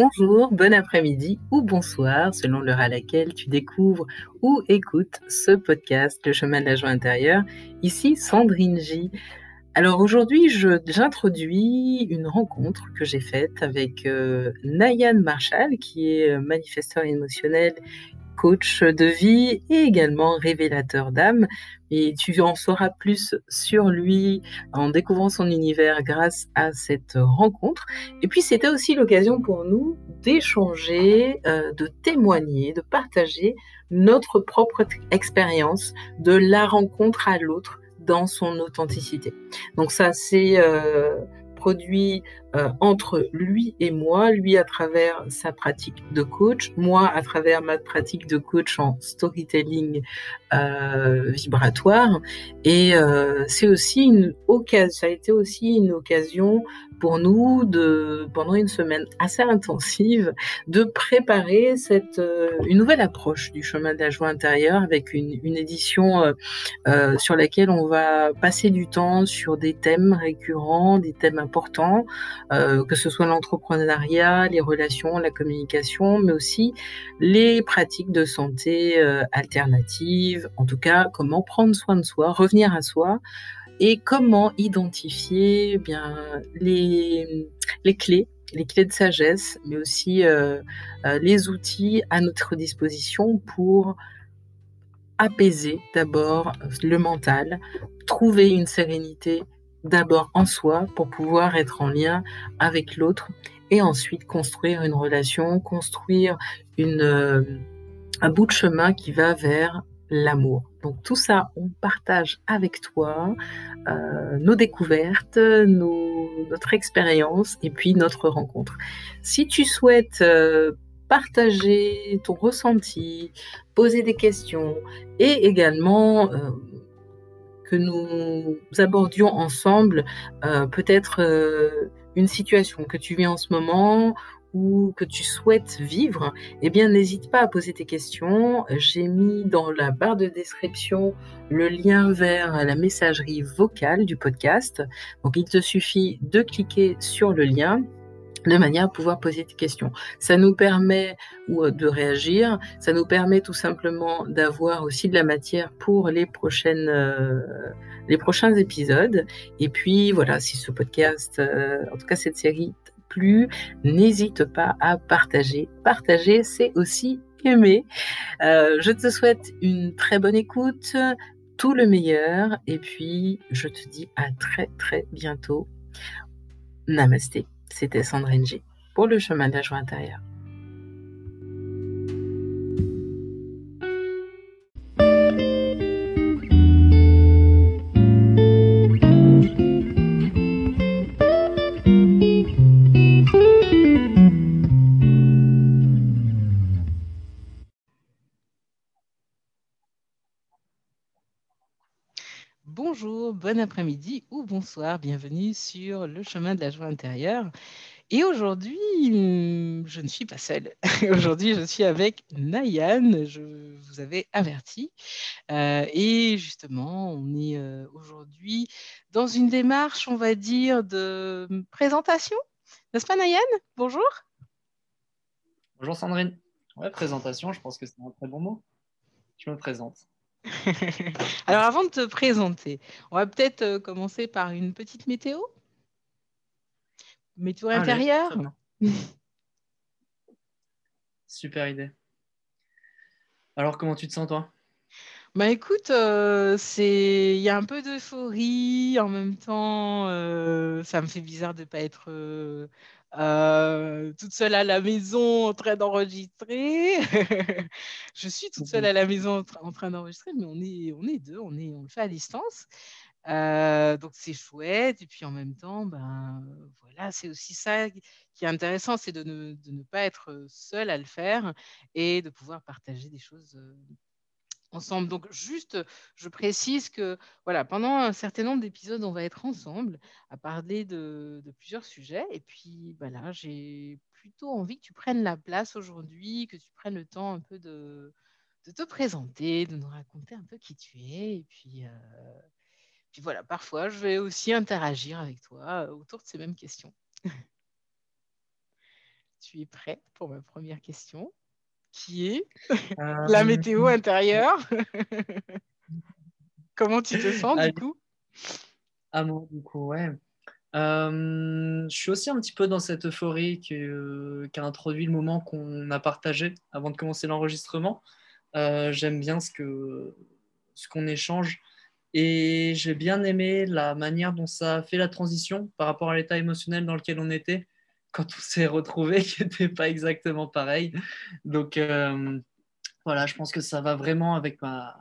Bonjour, bon après-midi ou bonsoir, selon l'heure à laquelle tu découvres ou écoutes ce podcast, Le chemin de la joie intérieure. Ici Sandrine J. Alors aujourd'hui, j'introduis une rencontre que j'ai faite avec euh, Nayan Marshall, qui est manifesteur émotionnel coach de vie et également révélateur d'âme. Et tu en sauras plus sur lui en découvrant son univers grâce à cette rencontre. Et puis c'était aussi l'occasion pour nous d'échanger, euh, de témoigner, de partager notre propre expérience de la rencontre à l'autre dans son authenticité. Donc ça, c'est euh, produit euh, entre lui et moi, lui à travers sa pratique de coach, moi à travers ma pratique de coach en storytelling euh, vibratoire. Et euh, c'est aussi une occasion, ça a été aussi une occasion pour nous de, pendant une semaine assez intensive, de préparer cette une nouvelle approche du chemin de la joie intérieure avec une, une édition sur laquelle on va passer du temps sur des thèmes récurrents, des thèmes importants. Euh, que ce soit l'entrepreneuriat, les relations, la communication, mais aussi les pratiques de santé euh, en tout cas comment prendre soin de soi, revenir à soi et comment identifier eh bien les, les clés les clés de sagesse, mais aussi euh, les outils à notre disposition pour apaiser d'abord le mental, trouver une sérénité d'abord en soi pour pouvoir être en lien avec l'autre et ensuite construire une relation, construire une, euh, un bout de chemin qui va vers l'amour. Donc tout ça, on partage avec toi euh, nos découvertes, notre expérience et puis notre rencontre. Si tu souhaites euh, partager ton ressenti, poser des questions et également que nous abordions ensemble euh, peut-être euh, une situation que tu vis en ce moment ou que tu souhaites vivre, eh bien n'hésite pas à poser tes questions. J'ai mis dans la barre de description le lien vers la messagerie vocale du podcast. Donc il te suffit de cliquer sur le lien de manière à pouvoir poser des questions. Ça nous permet euh, de réagir, ça nous permet tout simplement d'avoir aussi de la matière pour les prochaines euh, les prochains épisodes. Et puis voilà, si ce podcast, euh, en tout cas cette série plu, n'hésite pas à partager. Partager, c'est aussi aimer. je te souhaite une très bonne écoute, tout le meilleur, et puis je te dis à très très bientôt. Namasté. C'était Sandrine G pour le chemin de la joie intérieure. Bon après-midi ou bonsoir. Bienvenue sur le chemin de la joie intérieure. Et aujourd'hui, je ne suis pas seule. aujourd'hui, je suis avec Nayan. Je vous avais averti. Euh, et justement, on est euh, aujourd'hui dans une démarche, on va dire, de présentation. N'est-ce pas, Nayan? Bonjour. Bonjour, Sandrine. Ouais, présentation, je pense que c'est un très bon mot. Je me présente. Alors, avant de te présenter, on va peut-être euh, commencer par une petite météo. Météo intérieure. Super idée. Alors, comment tu te sens, toi? Bah écoute, euh, c'est il y a un peu d'euphorie en même temps. Euh, ça me fait bizarre de ne pas être euh, toute seule à la maison en train d'enregistrer. je suis toute seule à la maison en, train d'enregistrer, mais on est, on est deux, on, est, on le fait à distance. Euh, donc c'est chouette. Et puis en même temps, ben, voilà, c'est aussi ça qui est intéressant, c'est de ne, de ne, pas être seul à le faire et de pouvoir partager des choses euh, ensemble. Donc juste, je précise que voilà, pendant un certain nombre d'épisodes, on va être ensemble à parler de, plusieurs sujets. Et puis voilà, j'ai plutôt envie que tu prennes la place aujourd'hui, que tu prennes le temps un peu de, te présenter, de nous raconter un peu qui tu es. Et puis, euh, puis voilà, parfois, je vais aussi interagir avec toi autour de ces mêmes questions. tu es prête pour ma première question, qui est la météo intérieure Comment tu te sens du coup? Ah du coup, ouais. je suis aussi un petit peu dans cette euphorie qu'a introduit le moment qu'on a partagé avant de commencer l'enregistrement. J'aime bien ce qu'on ce qu'on échange et j'ai bien aimé la manière dont ça a fait la transition par rapport à l'état émotionnel dans lequel on était quand on s'est retrouvés, qui n'était pas exactement pareil. Donc euh, voilà, je pense que ça va vraiment avec ma,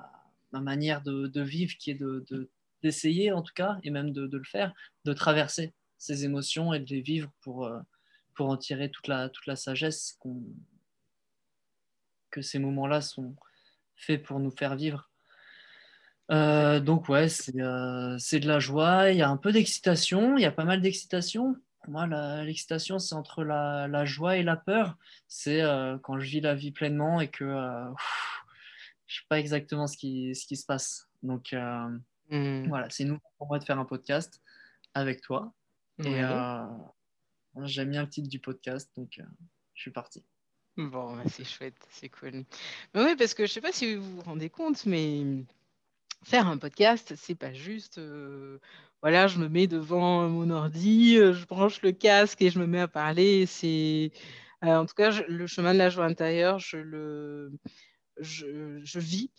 ma manière de, vivre, qui est de, d'essayer en tout cas, et même de, le faire, de traverser ces émotions et de les vivre pour, euh, pour en tirer toute la, toute la sagesse que ces moments-là sont faits pour nous faire vivre. Euh, donc ouais, c'est de la joie, il y a un peu d'excitation, il y a pas mal d'excitation. Pour moi, l'excitation, c'est entre la, la, joie et la peur. C'est euh, quand je vis la vie pleinement et que je sais pas exactement ce qui, ce qui se passe. Donc mmh. voilà, c'est nous pour moi de faire un podcast avec toi. Et j'aime bien le titre du podcast, donc je suis parti. Bon, bah, c'est chouette, c'est cool. Mais oui, parce que je sais pas si vous vous rendez compte, mais faire un podcast, c'est pas juste, euh, voilà, je me mets devant mon ordi, euh, je branche le casque et je me mets à parler. C'est, euh, en tout cas, le chemin de la joie intérieure, je le, je, je vis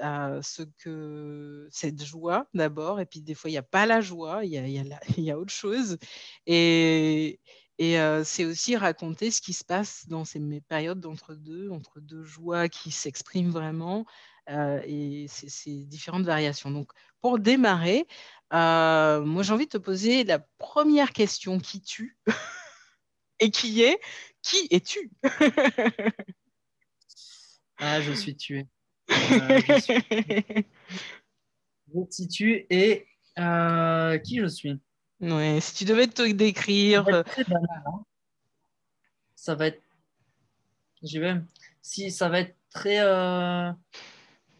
ce que cette joie d'abord, et puis des fois il n'y a pas la joie, il y a, y, y a, autre chose, et, et c'est aussi raconter ce qui se passe dans ces périodes d'entre-deux, entre deux joies qui s'expriment vraiment, euh, et ces différentes variations. Donc, pour démarrer, euh, moi, j'ai envie de te poser la première question qui tue et qui est? Qui es-tu? Ah, je suis tué. Euh, je, suis... je et qui je suis? Ouais, si tu devais te décrire. Ça va être, hein. ça va être... J'y vais. Si ça va être très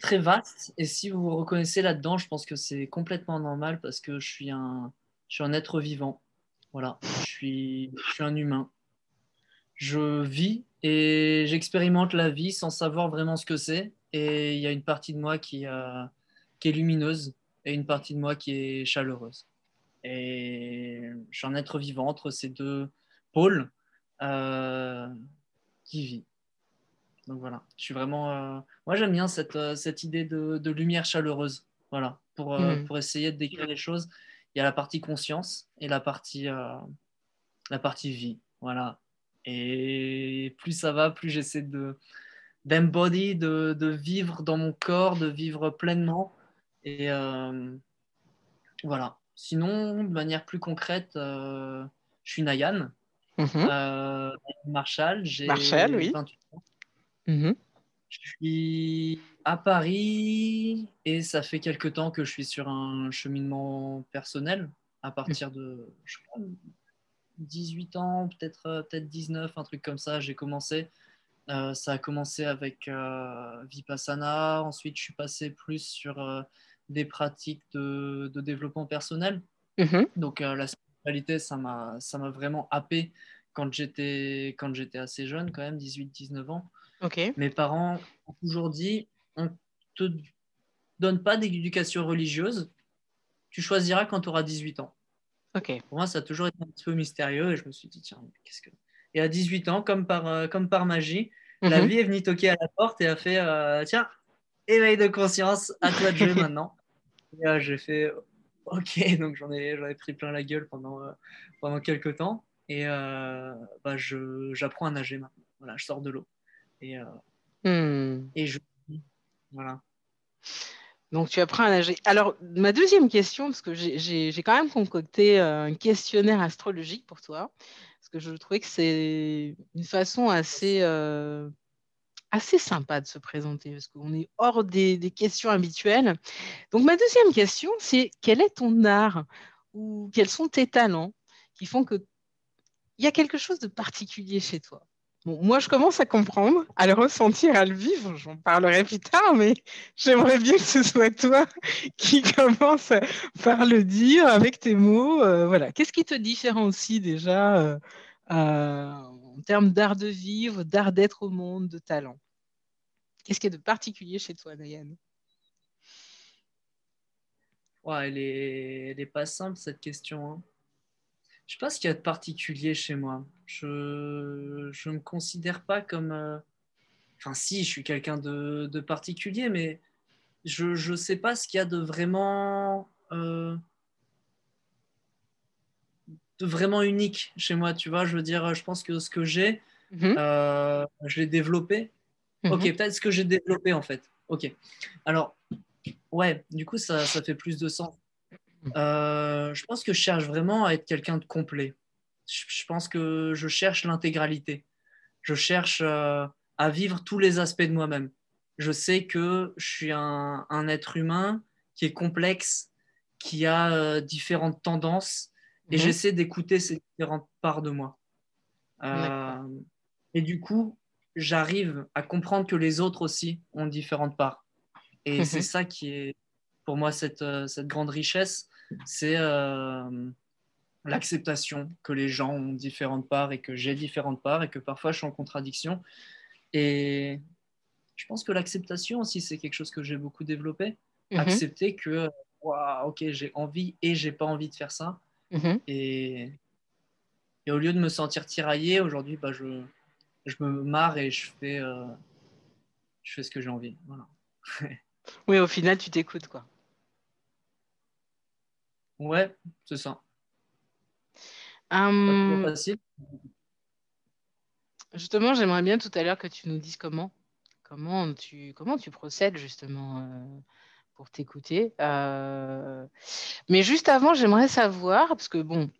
très vaste. Et si vous vous reconnaissez là-dedans, je pense que c'est complètement normal parce que je suis un, je suis un être vivant. Voilà, je suis, je suis un humain. Je vis et j'expérimente la vie sans savoir vraiment ce que c'est. Et il y a une partie de moi qui, euh, est lumineuse et une partie de moi qui est chaleureuse. Et je suis un être vivant entre ces deux pôles euh, qui vit. Donc voilà, je suis vraiment. Euh, moi, j'aime bien cette, euh, cette idée de, de, lumière chaleureuse. Voilà, pour, euh, mm. pour essayer de décrire les choses. Il y a la partie conscience et la partie, la partie vie. Voilà. Et plus ça va, plus j'essaie de d'embody, de, de, vivre dans mon corps, de vivre pleinement. Et voilà. Sinon, de manière plus concrète, je suis Nayan. Mm-hmm. Marshall, j'ai Marshall, oui. Mmh je suis à Paris et ça fait quelque temps que je suis sur un cheminement personnel à partir de je crois, 18 ans, peut-être euh, peut 19, un truc comme ça. J'ai commencé. Euh, ça a commencé avec euh, Vipassana. Ensuite, je suis passé plus sur des pratiques de, de développement personnel. Mmh Donc, la spiritualité, ça m'a vraiment happé quand j'étais assez jeune, quand même, 18-19 ans. Mes parents ont toujours dit on te donne pas d'éducation religieuse, tu choisiras quand tu auras 18 ans. Pour moi, ça a toujours été un petit peu mystérieux et je me suis dit tiens, qu'est-ce que. Et à 18 ans, comme par, euh, comme par magie, la mhm. vie est venue toquer à la porte et a fait euh, tiens, éveil de conscience, à toi de jouer maintenant. Et euh, j'ai fait ok, donc j'en ai, ai pris plein la gueule pendant, pendant quelques temps et bah, j'apprends à nager maintenant. Voilà, je sors de l'eau. Et, euh, hmm. et je. Voilà. Donc, tu apprends à nager. Alors, ma deuxième question, parce que j'ai quand même concocté euh, un questionnaire astrologique pour toi, parce que je trouvais que c'est une façon assez, euh, assez sympa de se présenter, parce qu'on est hors des, des, questions habituelles. Donc, ma deuxième question, c'est quel est ton art ou quels sont tes talents qui font que il y a quelque chose de particulier chez toi? Moi, je commence à comprendre, à le ressentir, à le vivre. J'en parlerai plus tard, mais j'aimerais bien que ce soit toi qui commence par le dire avec tes mots. Euh, voilà. Qu'est-ce qui te différencie déjà euh, en termes d'art de vivre, d'art d'être au monde, de talent? Qu'est-ce qu'il y a de particulier chez toi, Diane? Ouais, elle, est... elle est pas simple cette question. Hein. Je sais pas ce qu'il y a de particulier chez moi. Je ne me considère pas comme. Euh, enfin, si, je suis quelqu'un de... de, particulier, mais je ne sais pas ce qu'il y a de vraiment. Euh, de vraiment unique chez moi, tu vois. Je veux dire, je pense que ce que j'ai, mhm. euh, je l'ai développé Ok, mhm. peut-être ce que j'ai développé en fait. Ok. Alors, ouais, du coup, ça, ça fait plus de sens. Euh, je pense que je cherche vraiment à être quelqu'un de complet. Je, pense que je cherche l'intégralité. Je cherche euh, à vivre tous les aspects de moi-même. Je sais que je suis un, un, être humain qui est complexe, qui a euh, différentes tendances, et mhm. j'essaie d'écouter ces différentes parts de moi. et du coup, j'arrive à comprendre que les autres aussi ont différentes parts. Et c'est ça qui est, pour moi, cette, euh, cette grande richesse, c'est euh, l'acceptation que les gens ont différentes parts et que j'ai différentes parts et que parfois je suis en contradiction. Et je pense que l'acceptation aussi, c'est quelque chose que j'ai beaucoup développé. Mhm. Accepter que, ok, j'ai envie et j'ai pas envie de faire ça. Mhm. et, et, au lieu de me sentir tiraillé, aujourd'hui, bah, je, je me marre et je fais, euh, je fais ce que j'ai envie. Voilà. oui, au final, tu t'écoutes, quoi. Ouais, c'est ça. Hum, facile. Justement, j'aimerais bien tout à l'heure que tu nous dises comment, comment tu, comment tu procèdes justement euh, pour t'écouter. Euh, mais juste avant, j'aimerais savoir, parce que bon,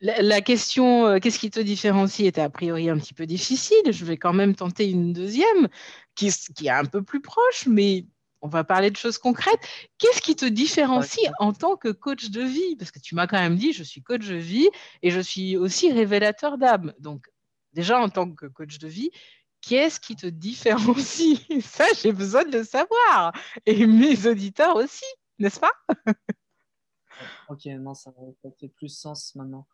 la, question, euh, qu'est-ce qui te différencie, était a priori un petit peu difficile. Je vais quand même tenter une deuxième, qui, qui est un peu plus proche, mais on va parler de choses concrètes. Qu'est-ce qui te différencie en tant que coach de vie? Parce que tu m'as quand même dit, je suis coach de vie et je suis aussi révélateur d'âme. Donc, déjà, en tant que coach de vie, qu'est-ce qui te différencie? Ça, j'ai besoin de le savoir. Et mes auditeurs aussi, n'est-ce pas? Ok, non, ça, fait plus sens maintenant.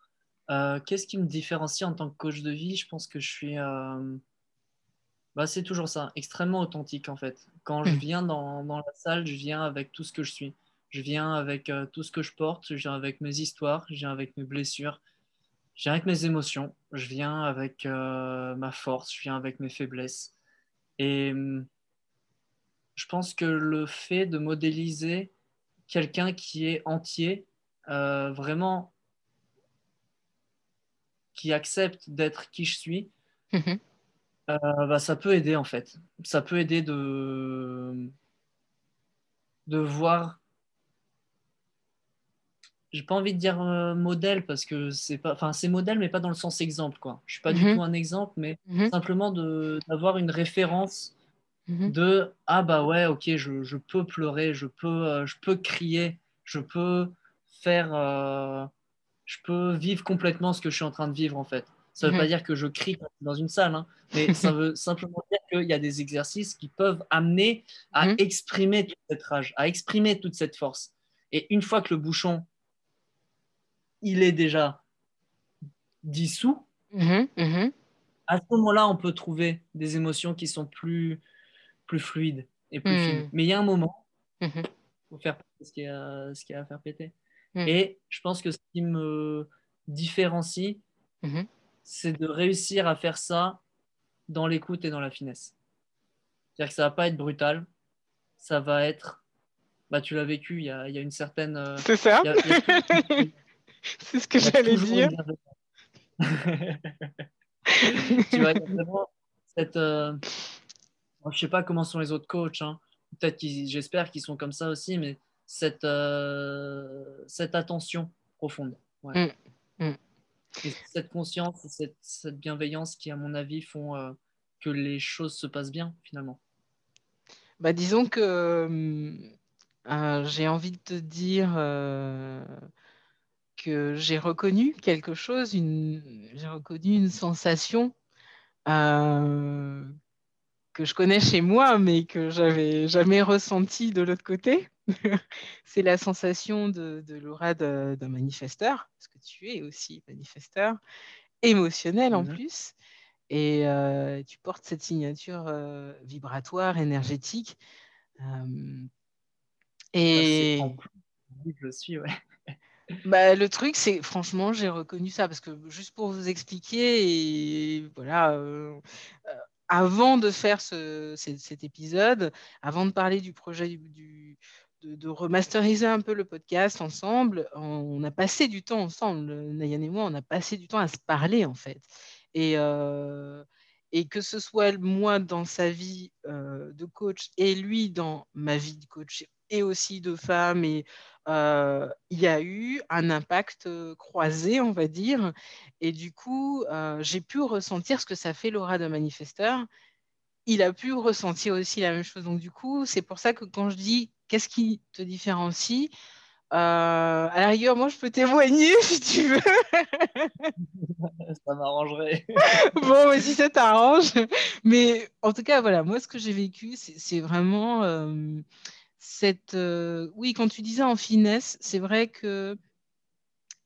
Euh, qu'est-ce qui me différencie en tant que coach de vie? Je pense que je suis. Euh, bah, c'est toujours ça, extrêmement authentique en fait. Quand je hmm. viens dans, dans, la salle, je viens avec tout ce que je suis. Je viens avec euh, tout ce que je porte, je viens avec mes histoires, je viens avec mes blessures, je viens avec mes émotions, je viens avec ma force, je viens avec mes faiblesses. Et hum, je pense que le fait de modéliser quelqu'un qui est entier, euh, vraiment qui accepte d'être qui je suis, mhm. Euh, bah, ça peut aider en fait. Ça peut aider de, de voir. J'ai pas envie de dire euh, modèle parce que c'est pas, enfin c'est modèle mais pas dans le sens exemple quoi. Je suis pas du mhm. tout un exemple mais mhm. simplement d'avoir une référence Mhm. de ah bah ouais ok je, peux pleurer je peux euh, je peux crier je peux faire je peux vivre complètement ce que je suis en train de vivre en fait ça veut pas mhm. dire que je crie dans une salle hein, mais ça veut simplement dire qu'il y a des exercices qui peuvent amener à mhm. exprimer toute cette rage à exprimer toute cette force et une fois que le bouchon il est déjà dissous à ce moment-là on peut trouver des émotions qui sont plus plus fluide et plus hmm. Mais il y a un moment, il mhm. faut faire ce qu'il y, a, à faire péter. Hmm. Et je pense que ce qui me différencie, mhm. C'est de réussir à faire ça dans l'écoute et dans la finesse. C'est-à-dire que ça va pas être brutal, ça va être. Bah, tu l'as vécu, il y a, y a, une certaine. Euh, c'est ça C'est ce que j'allais dire. tu vois, vraiment cette. Euh, je sais pas comment sont les autres coachs. Hein. Peut-être qu'ils, j'espère qu'ils sont comme ça aussi, mais cette, euh, cette attention profonde. Mm. Mm. Cette conscience, cette, bienveillance qui, à mon avis, font euh, que les choses se passent bien finalement. Bah, disons que euh, j'ai envie de te dire que j'ai reconnu quelque chose, j'ai reconnu une sensation que je connais chez moi, mais que j'avais jamais ressenti de l'autre côté. c'est la sensation de, l'aura d'un manifesteur, parce que tu es aussi manifesteur, émotionnel en mhm. plus. Et euh, tu portes cette signature euh, vibratoire, énergétique. Euh, et je suis, ouais. Bah, le truc, c'est franchement, j'ai reconnu ça parce que juste pour vous expliquer, et voilà, avant de faire cet épisode, avant de parler du projet de, remasteriser un peu le podcast ensemble, on, a passé du temps ensemble, Nayan et moi, on a passé du temps à se parler en fait. Et, euh, que ce soit moi dans sa vie euh, de coach et lui dans ma vie de coach et aussi de femme, et euh, il y a eu un impact croisé, on va dire. Et du coup, j'ai pu ressentir ce que ça fait l'aura d'un manifesteur. Il a pu ressentir aussi la même chose. Donc du coup, c'est pour ça que quand je dis qu'est-ce qui te différencie euh, à la rigueur, moi, je peux témoigner si tu veux. ça m'arrangerait. bon, si ça t'arrange. Mais en tout cas, voilà, moi, ce que j'ai vécu, c'est vraiment euh, cette. Euh, oui, quand tu disais en finesse, c'est vrai que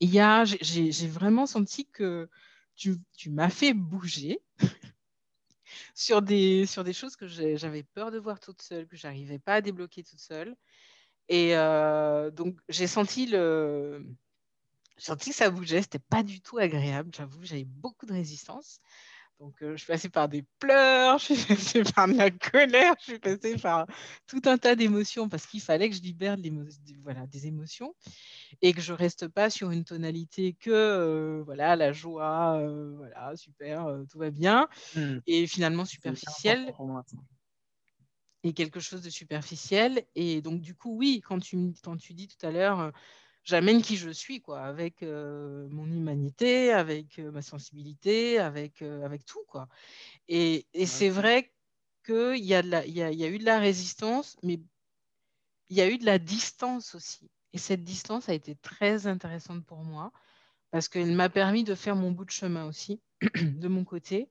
j'ai vraiment senti que tu, m'as fait bouger. sur, des, sur des choses que j'avais peur de voir toute seule, que j'arrivais pas à débloquer toute seule. Et euh, donc, j'ai senti le. senti que ça bougeait, c'était pas du tout agréable, j'avoue, j'avais beaucoup de résistance. Donc, euh, je suis passée par des pleurs, je suis passée par de la colère, je suis passée par tout un tas d'émotions parce qu'il fallait que je libère voilà, des émotions et que je reste pas sur une tonalité que euh, voilà la joie, voilà super, tout va bien mmh. et finalement superficielle et quelque chose de superficiel. Et donc, du coup, oui, quand tu, quand tu dis tout à l'heure, euh, j'amène qui je suis, quoi, avec euh, mon humanité, avec euh, ma sensibilité, avec, avec tout, quoi. Et, et c'est vrai qu'il y, a y, a, y a eu de la résistance, mais il y a eu de la distance aussi. Et cette distance a été très intéressante pour moi parce qu'elle m'a permis de faire mon bout de chemin aussi, de mon côté,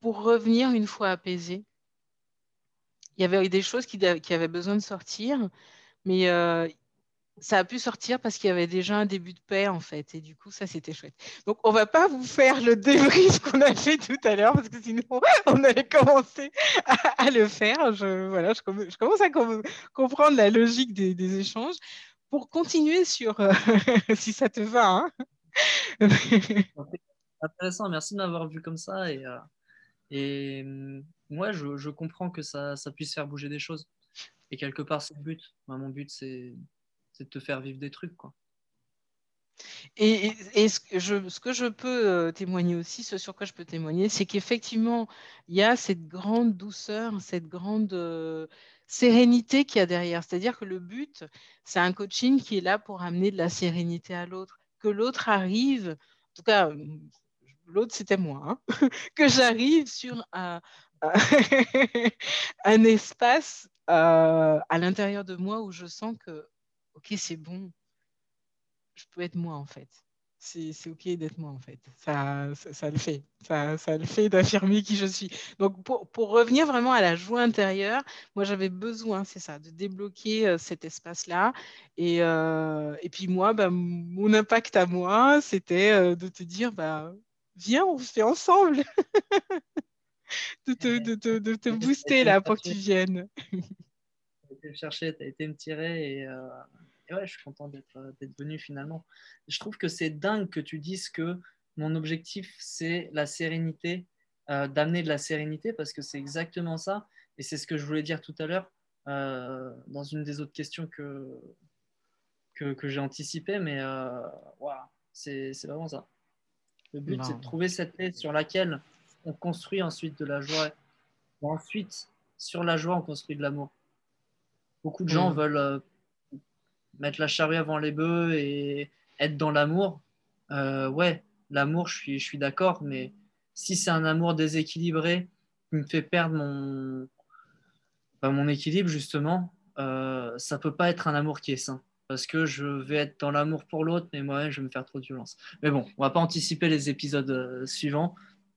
pour revenir une fois apaisée il y avait des choses qui, avaient besoin de sortir, mais ça a pu sortir parce qu'il y avait déjà un début de paix en fait, et du coup ça c'était chouette. Donc on va pas vous faire le débrief qu'on a fait tout à l'heure parce que sinon on allait commencer à, le faire. Je, voilà, je, commence à comprendre la logique des, échanges. Pour continuer sur, euh, si ça te va. Hein. Intéressant, merci de m'avoir vu comme ça et, euh, moi, je, comprends que ça, puisse faire bouger des choses. Et quelque part, c'est le but. mon but, c'est de te faire vivre des trucs. Quoi. Et, ce, que je, ce, que je, peux euh, témoigner aussi, ce sur quoi je peux témoigner, c'est qu'effectivement, il y a cette grande douceur, cette grande euh, sérénité qu'il y a derrière. C'est-à-dire que le but, c'est un coaching qui est là pour amener de la sérénité à l'autre. Que l'autre arrive, en tout cas, l'autre c'était moi, hein, que j'arrive sur un, un espace euh, à l'intérieur de moi où je sens que, ok, c'est bon, je peux être moi en fait. C'est ok d'être moi en fait. Ça, ça, le fait. Ça, ça le fait d'affirmer qui je suis. Donc pour, pour, revenir vraiment à la joie intérieure, moi j'avais besoin, c'est ça, de débloquer euh, cet espace-là. Et, euh, et puis moi, bah, mon impact à moi, c'était de te dire, bah, viens, on se fait ensemble. de te, de, te, de te booster là pour que tu viennes. tu as été me chercher, tu as été me tirer et, euh, et ouais, je suis content euh, d'être venu finalement. Je trouve que c'est dingue que tu dises que mon objectif c'est la sérénité, euh, d'amener de la sérénité parce que c'est exactement ça et c'est ce que je voulais dire tout à l'heure dans une des autres questions que, que, que j'ai anticipé, mais voilà, c'est vraiment ça. Le but, c'est de trouver cette paix sur laquelle on construit ensuite de la joie. ensuite, sur la joie, on construit de l'amour. Beaucoup de gens mm. veulent euh, mettre la charrue avant les bœufs et être dans l'amour. Euh, ouais, l'amour, je suis, je suis d'accord, mais si c'est un amour déséquilibré qui me fait perdre mon, mon équilibre, justement, euh, ça peut pas être un amour qui est sain. Parce que je vais être dans l'amour pour l'autre, mais moi, je vais me faire trop de violence. Mais bon, on va pas anticiper les épisodes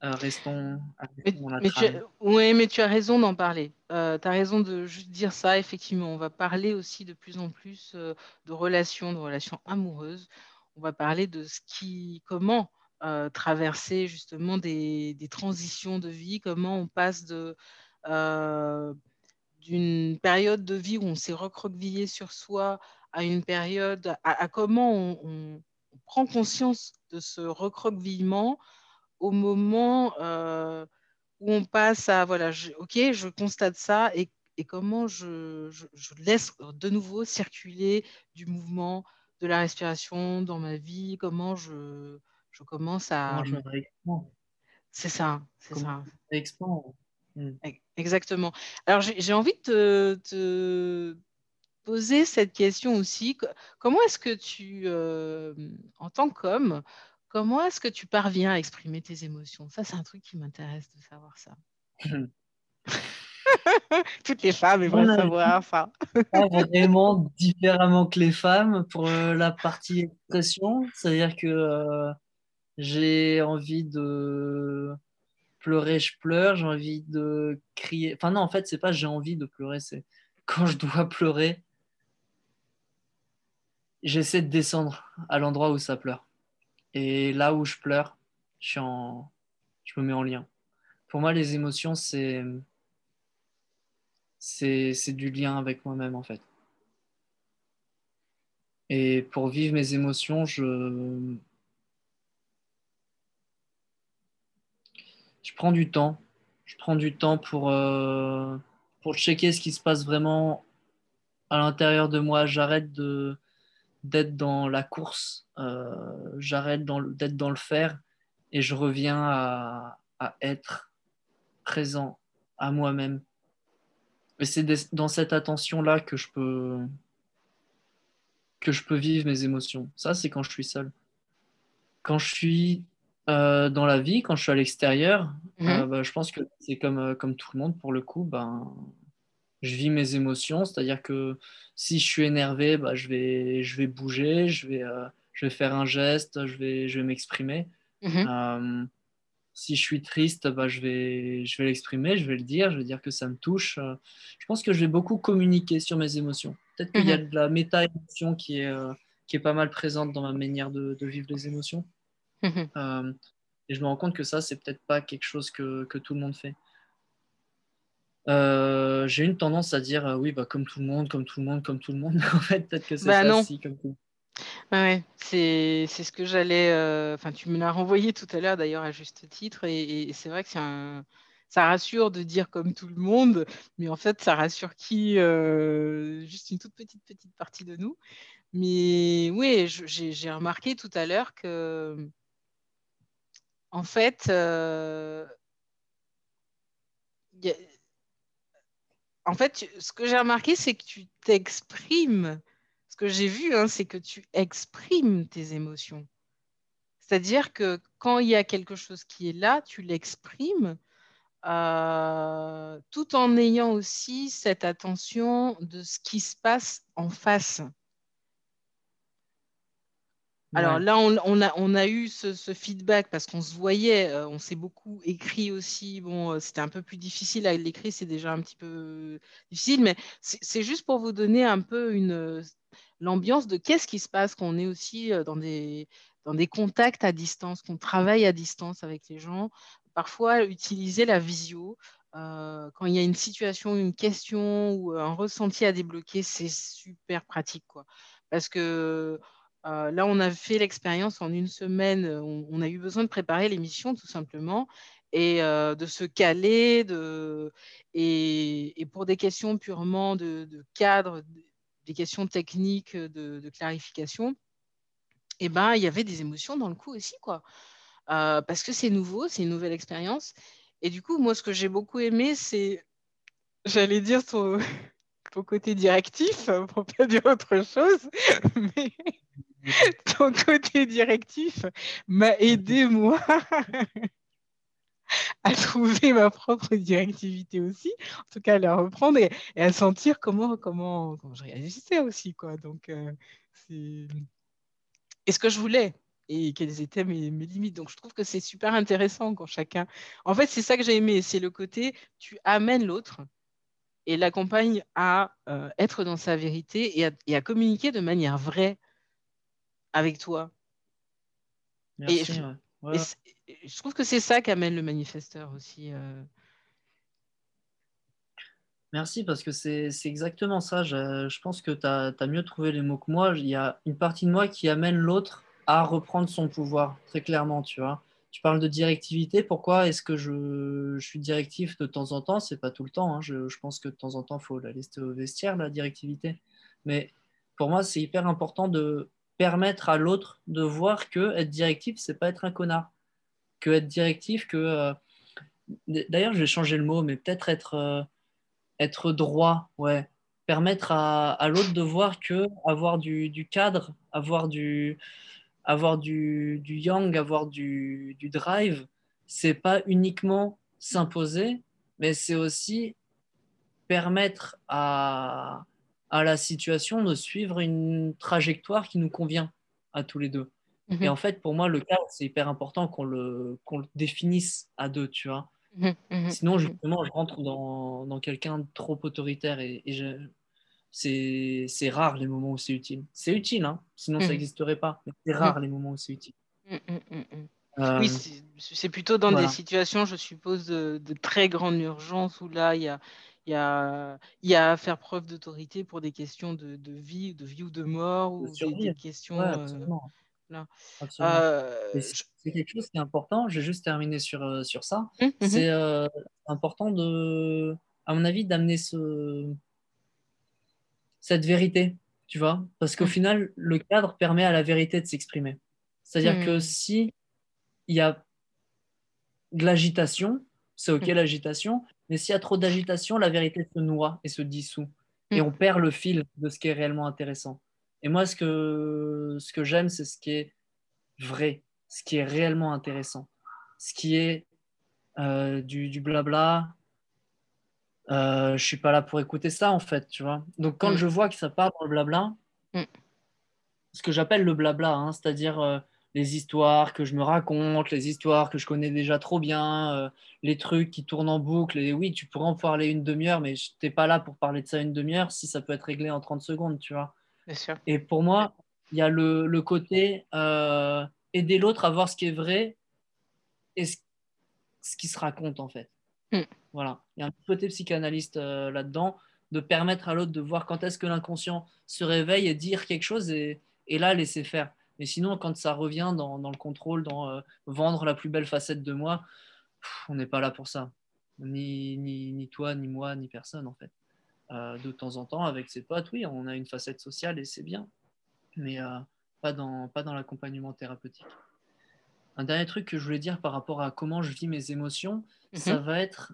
euh, restons, mais, tu as, Oui, mais tu as raison d'en parler. tu as raison de juste dire ça, effectivement. On va parler aussi de plus en plus de relations, de relations amoureuses. On va parler de ce qui, comment traverser justement des, des, transitions de vie, comment on passe de d'une période de vie où on s'est recroquevillé sur soi à une période, à, comment on, prend conscience de ce recroquevillement au moment euh, où on passe à, voilà, ok, je constate ça et, comment je, laisse de nouveau circuler du mouvement, de la respiration dans ma vie, comment je, commence à... C'est ça, c'est ça. Hmm. Exactement. Alors, j'ai envie de te, poser cette question aussi. Comment est-ce que tu, euh, en tant qu'homme, comment est-ce que tu parviens à exprimer tes émotions? Ça, c'est un truc qui m'intéresse de savoir ça. Toutes les femmes aimeraient savoir ça. vraiment différemment que les femmes pour euh, la partie expression. C'est-à-dire que euh, j'ai envie de pleurer, je pleure, j'ai envie de crier. Enfin non, en fait, c'est pas j'ai envie de pleurer, c'est quand je dois pleurer, j'essaie de descendre à l'endroit où ça pleure. Et là où je pleure, je, me mets en lien. Pour moi, les émotions, c'est du lien avec moi-même, en fait. Et pour vivre mes émotions, je prends du temps. Je prends du temps euh, pour checker ce qui se passe vraiment à l'intérieur de moi. J'arrête de, d'être dans la course, euh, j'arrête d'être dans le faire et je reviens à, à être présent à moi-même. Et c'est dans cette attention-là que je peux que je peux vivre mes émotions. Ça, c'est quand je suis seul. Quand je suis euh, dans la vie, quand je suis à l'extérieur, mhm. euh, bah, je pense que c'est comme, comme tout le monde, pour le coup, ben, je vis mes émotions, c'est-à-dire que si je suis énervé, bah, je, vais, je vais bouger, je vais, je vais faire un geste, je vais, je vais m'exprimer. Mhm. si je suis triste, bah, je vais, je vais l'exprimer, je vais le dire, je vais dire que ça me touche. je pense que je vais beaucoup communiquer sur mes émotions. Peut-être qu'il y a mhm. de la méta-émotion qui est, qui est pas mal présente dans ma manière de, de vivre les émotions. Euh, et je me rends compte que ça, c'est peut-être pas quelque chose que, que, tout le monde fait. Euh, j'ai une tendance à dire euh, oui, bah, comme tout le monde, comme tout le monde, comme tout le monde. en fait, peut-être que c'est bah, ça aussi, comme tout. ouais, c'est, c'est ce que j'allais. Enfin, tu me l'as renvoyé tout à l'heure d'ailleurs à juste titre, et, c'est vrai que c'est un, ça rassure de dire comme tout le monde, mais en fait, ça rassure qui Juste une toute petite petite partie de nous. Mais oui, j'ai remarqué tout à l'heure que en fait, euh, en fait, ce que j'ai remarqué, c'est que tu t'exprimes. Ce que j'ai vu, hein, c'est que tu exprimes tes émotions. C'est-à-dire que quand il y a quelque chose qui est là, tu l'exprimes euh, tout en ayant aussi cette attention de ce qui se passe en face. Alors là, on, a, on, a, eu ce, feedback parce qu'on se voyait, euh, on s'est beaucoup écrit aussi. Bon, euh, c'était un peu plus difficile à l'écrit, c'est déjà un petit peu difficile, mais c'est juste pour vous donner un peu une l'ambiance de qu'est-ce qui se passe quand on est aussi euh, dans des, dans des contacts à distance, qu'on travaille à distance avec les gens. Parfois, utiliser la visio. quand il y a une situation, une question ou un ressenti à débloquer, c'est super pratique. Quoi. Parce que euh, là, on a fait l'expérience en une semaine. Euh, on, a eu besoin de préparer l'émission tout simplement et euh, de se caler. Et, pour des questions purement de, cadre, des questions techniques de, clarification, eh ben, il y avait des émotions dans le coup aussi. quoi. parce que c'est nouveau, c'est une nouvelle expérience. Et du coup, moi, ce que j'ai beaucoup aimé, c'est, j'allais dire, ton, côté directif, pour pas dire autre chose, ton côté directif m'a aidé, moi, à trouver ma propre directivité aussi, en tout cas à la reprendre et, à sentir comment, comment, je réagissais aussi. Quoi. Donc, euh, c'est... Et ce que je voulais, et quelles étaient mes, mes, limites. Donc, je trouve que c'est super intéressant quand chacun. En fait, c'est ça que j'ai aimé, c'est le côté tu amènes l'autre et l'accompagnes à euh, être dans sa vérité et à, communiquer de manière vraie avec toi. Merci, et je, ouais. Ouais. Et je trouve que c'est ça qu'amène le manifesteur aussi. Euh... Merci, parce que c'est exactement ça. Je, je pense que tu as, as, mieux trouvé les mots que moi. Il y a une partie de moi qui amène l'autre à reprendre son pouvoir, très clairement, tu vois. Tu parles de directivité. Pourquoi est-ce que je, je, suis directif de temps en temps? C'est pas tout le temps. Hein. Je, je, pense que de temps en temps, il faut la laisser au vestiaire, la directivité. Mais pour moi, c'est hyper important de permettre à l'autre de voir que être directif, c'est pas être un connard. Que être directif, que. Euh... D'ailleurs, je vais changer le mot, mais peut-être être. Euh être droit, ouais. Permettre à, à l'autre de voir que avoir du, du, cadre, avoir du, avoir du, du yang, avoir du, du drive, c'est pas uniquement s'imposer, mais c'est aussi permettre à, à la situation de suivre une trajectoire qui nous convient à tous les deux. Mmh. Et en fait, pour moi, le cadre, c'est hyper important qu'on le, qu'on le définisse à deux, tu vois. Mmh, mmh, Sinon, justement, je rentre dans, dans quelqu'un de trop autoritaire et, et c'est rare les moments où c'est utile. C'est utile, hein sinon ça n'existerait pas. Mais c'est rare les moments où c'est utile. Euh, oui, c'est plutôt dans voilà. des situations, je suppose, de, de, très grande urgence où là, il y a, y, a, y a à faire preuve d'autorité pour des questions de, de, vie, de vie ou de mort, ou des, des, questions. Ouais, absolument. Euh, Là. Euh, c'est quelque chose qui est important. Je vais juste terminer sur, euh, sur ça. Mmh, mmh. C'est euh, important, de, à mon avis, d'amener ce, cette vérité, tu vois, parce qu'au mmh. final, le cadre permet à la vérité de s'exprimer. C'est-à-dire que si il y a de l'agitation, c'est ok l'agitation, mais s'il y a trop d'agitation, la vérité se noie et se dissout. Et on perd le fil de ce qui est réellement intéressant. Et moi, ce que, ce que j'aime, c'est ce qui est vrai, ce qui est réellement intéressant, ce qui est euh, du, du, blabla. Euh, je suis pas là pour écouter ça, en fait, tu vois. Donc, quand mm. je vois que ça part dans le blabla, mm. ce que j'appelle le blabla, hein, c'est-à-dire euh, les histoires que je me raconte, les histoires que je connais déjà trop bien, euh, les trucs qui tournent en boucle. Et oui, tu pourrais en parler une demi-heure, mais je n'étais pas là pour parler de ça une demi-heure si ça peut être réglé en 30 secondes, tu vois. Et pour moi, il y a le, le côté euh, aider l'autre à voir ce qui est vrai et ce, ce qui se raconte en fait. Mm. Voilà, il y a un côté psychanalyste euh, là-dedans, de permettre à l'autre de voir quand est-ce que l'inconscient se réveille et dire quelque chose et, et là laisser faire. Mais sinon, quand ça revient dans, dans le contrôle, dans euh, vendre la plus belle facette de moi, pff, on n'est pas là pour ça. Ni, ni, ni toi, ni moi, ni personne en fait. Euh, de temps en temps avec ses potes, oui, on a une facette sociale et c'est bien, mais euh, pas dans, pas dans l'accompagnement thérapeutique. Un dernier truc que je voulais dire par rapport à comment je vis mes émotions, ça va être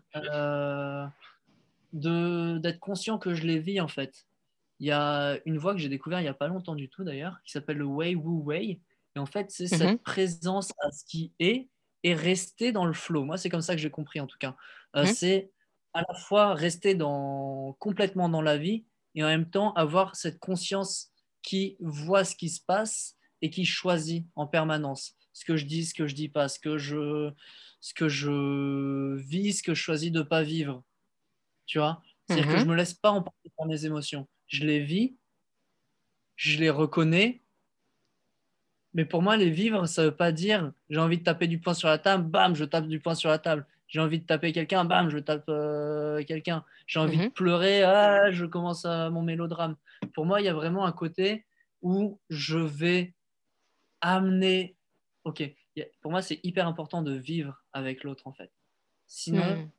d'être conscient que je les vis en fait. Il y a une voix que j'ai découvert il n'y a pas longtemps du tout d'ailleurs, qui s'appelle le Wei Wu Wei. Et en fait, c'est mm -hmm. cette présence à ce qui est et rester dans le flow. Moi, c'est comme ça que j'ai compris en tout cas. Euh, mm -hmm. C'est à la fois rester dans, complètement dans la vie et en même temps avoir cette conscience qui voit ce qui se passe et qui choisit en permanence ce que je dis, ce que je dis pas, ce que je, ce que je vis, ce que je choisis de pas vivre. Tu vois? C'est-à-dire mm -hmm. que je me laisse pas emporter par mes émotions. Je les vis, je les reconnais, mais pour moi, les vivre, ça veut pas dire j'ai envie de taper du poing sur la table, bam, je tape du poing sur la table j'ai envie de taper quelqu'un, bam, je tape euh, quelqu'un. J'ai envie mm -hmm. de pleurer, ah, je commence à mon mélodrame. Pour moi, il y a vraiment un côté où je vais amener. Ok, pour moi, c'est hyper important de vivre avec l'autre en fait. Sinon,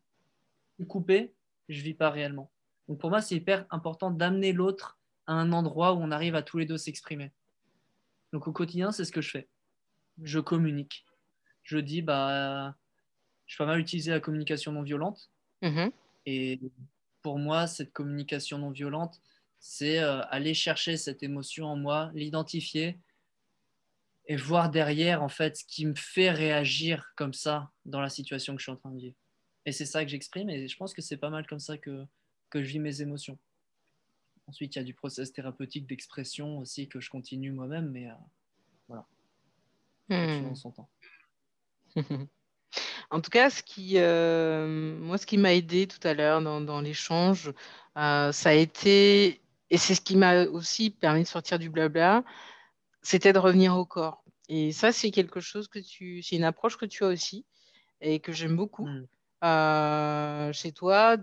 mm. couper, je vis pas réellement. Donc pour moi, c'est hyper important d'amener l'autre à un endroit où on arrive à tous les deux s'exprimer. Donc au quotidien, c'est ce que je fais. Je communique. Je dis, bah je pas mal utilisé la communication non violente. Mmh. Et pour moi, cette communication non violente, c'est euh, aller chercher cette émotion en moi, l'identifier et voir derrière en fait ce qui me fait réagir comme ça dans la situation que je suis en train de vivre. Et c'est ça que j'exprime et je pense que c'est pas mal comme ça que, que je vis mes émotions. Ensuite, il y a du process thérapeutique d'expression aussi que je continue moi-même, mais euh, voilà. Hmm. en tout cas, ce qui, euh, moi, ce qui m'a aidé tout à l'heure dans, l'échange, euh, ça a été, et c'est ce qui m'a aussi permis de sortir du blabla, c'était de revenir au corps. Et ça, c'est quelque chose que tu, c'est une approche que tu as aussi et que j'aime beaucoup hmm. Euh, chez toi,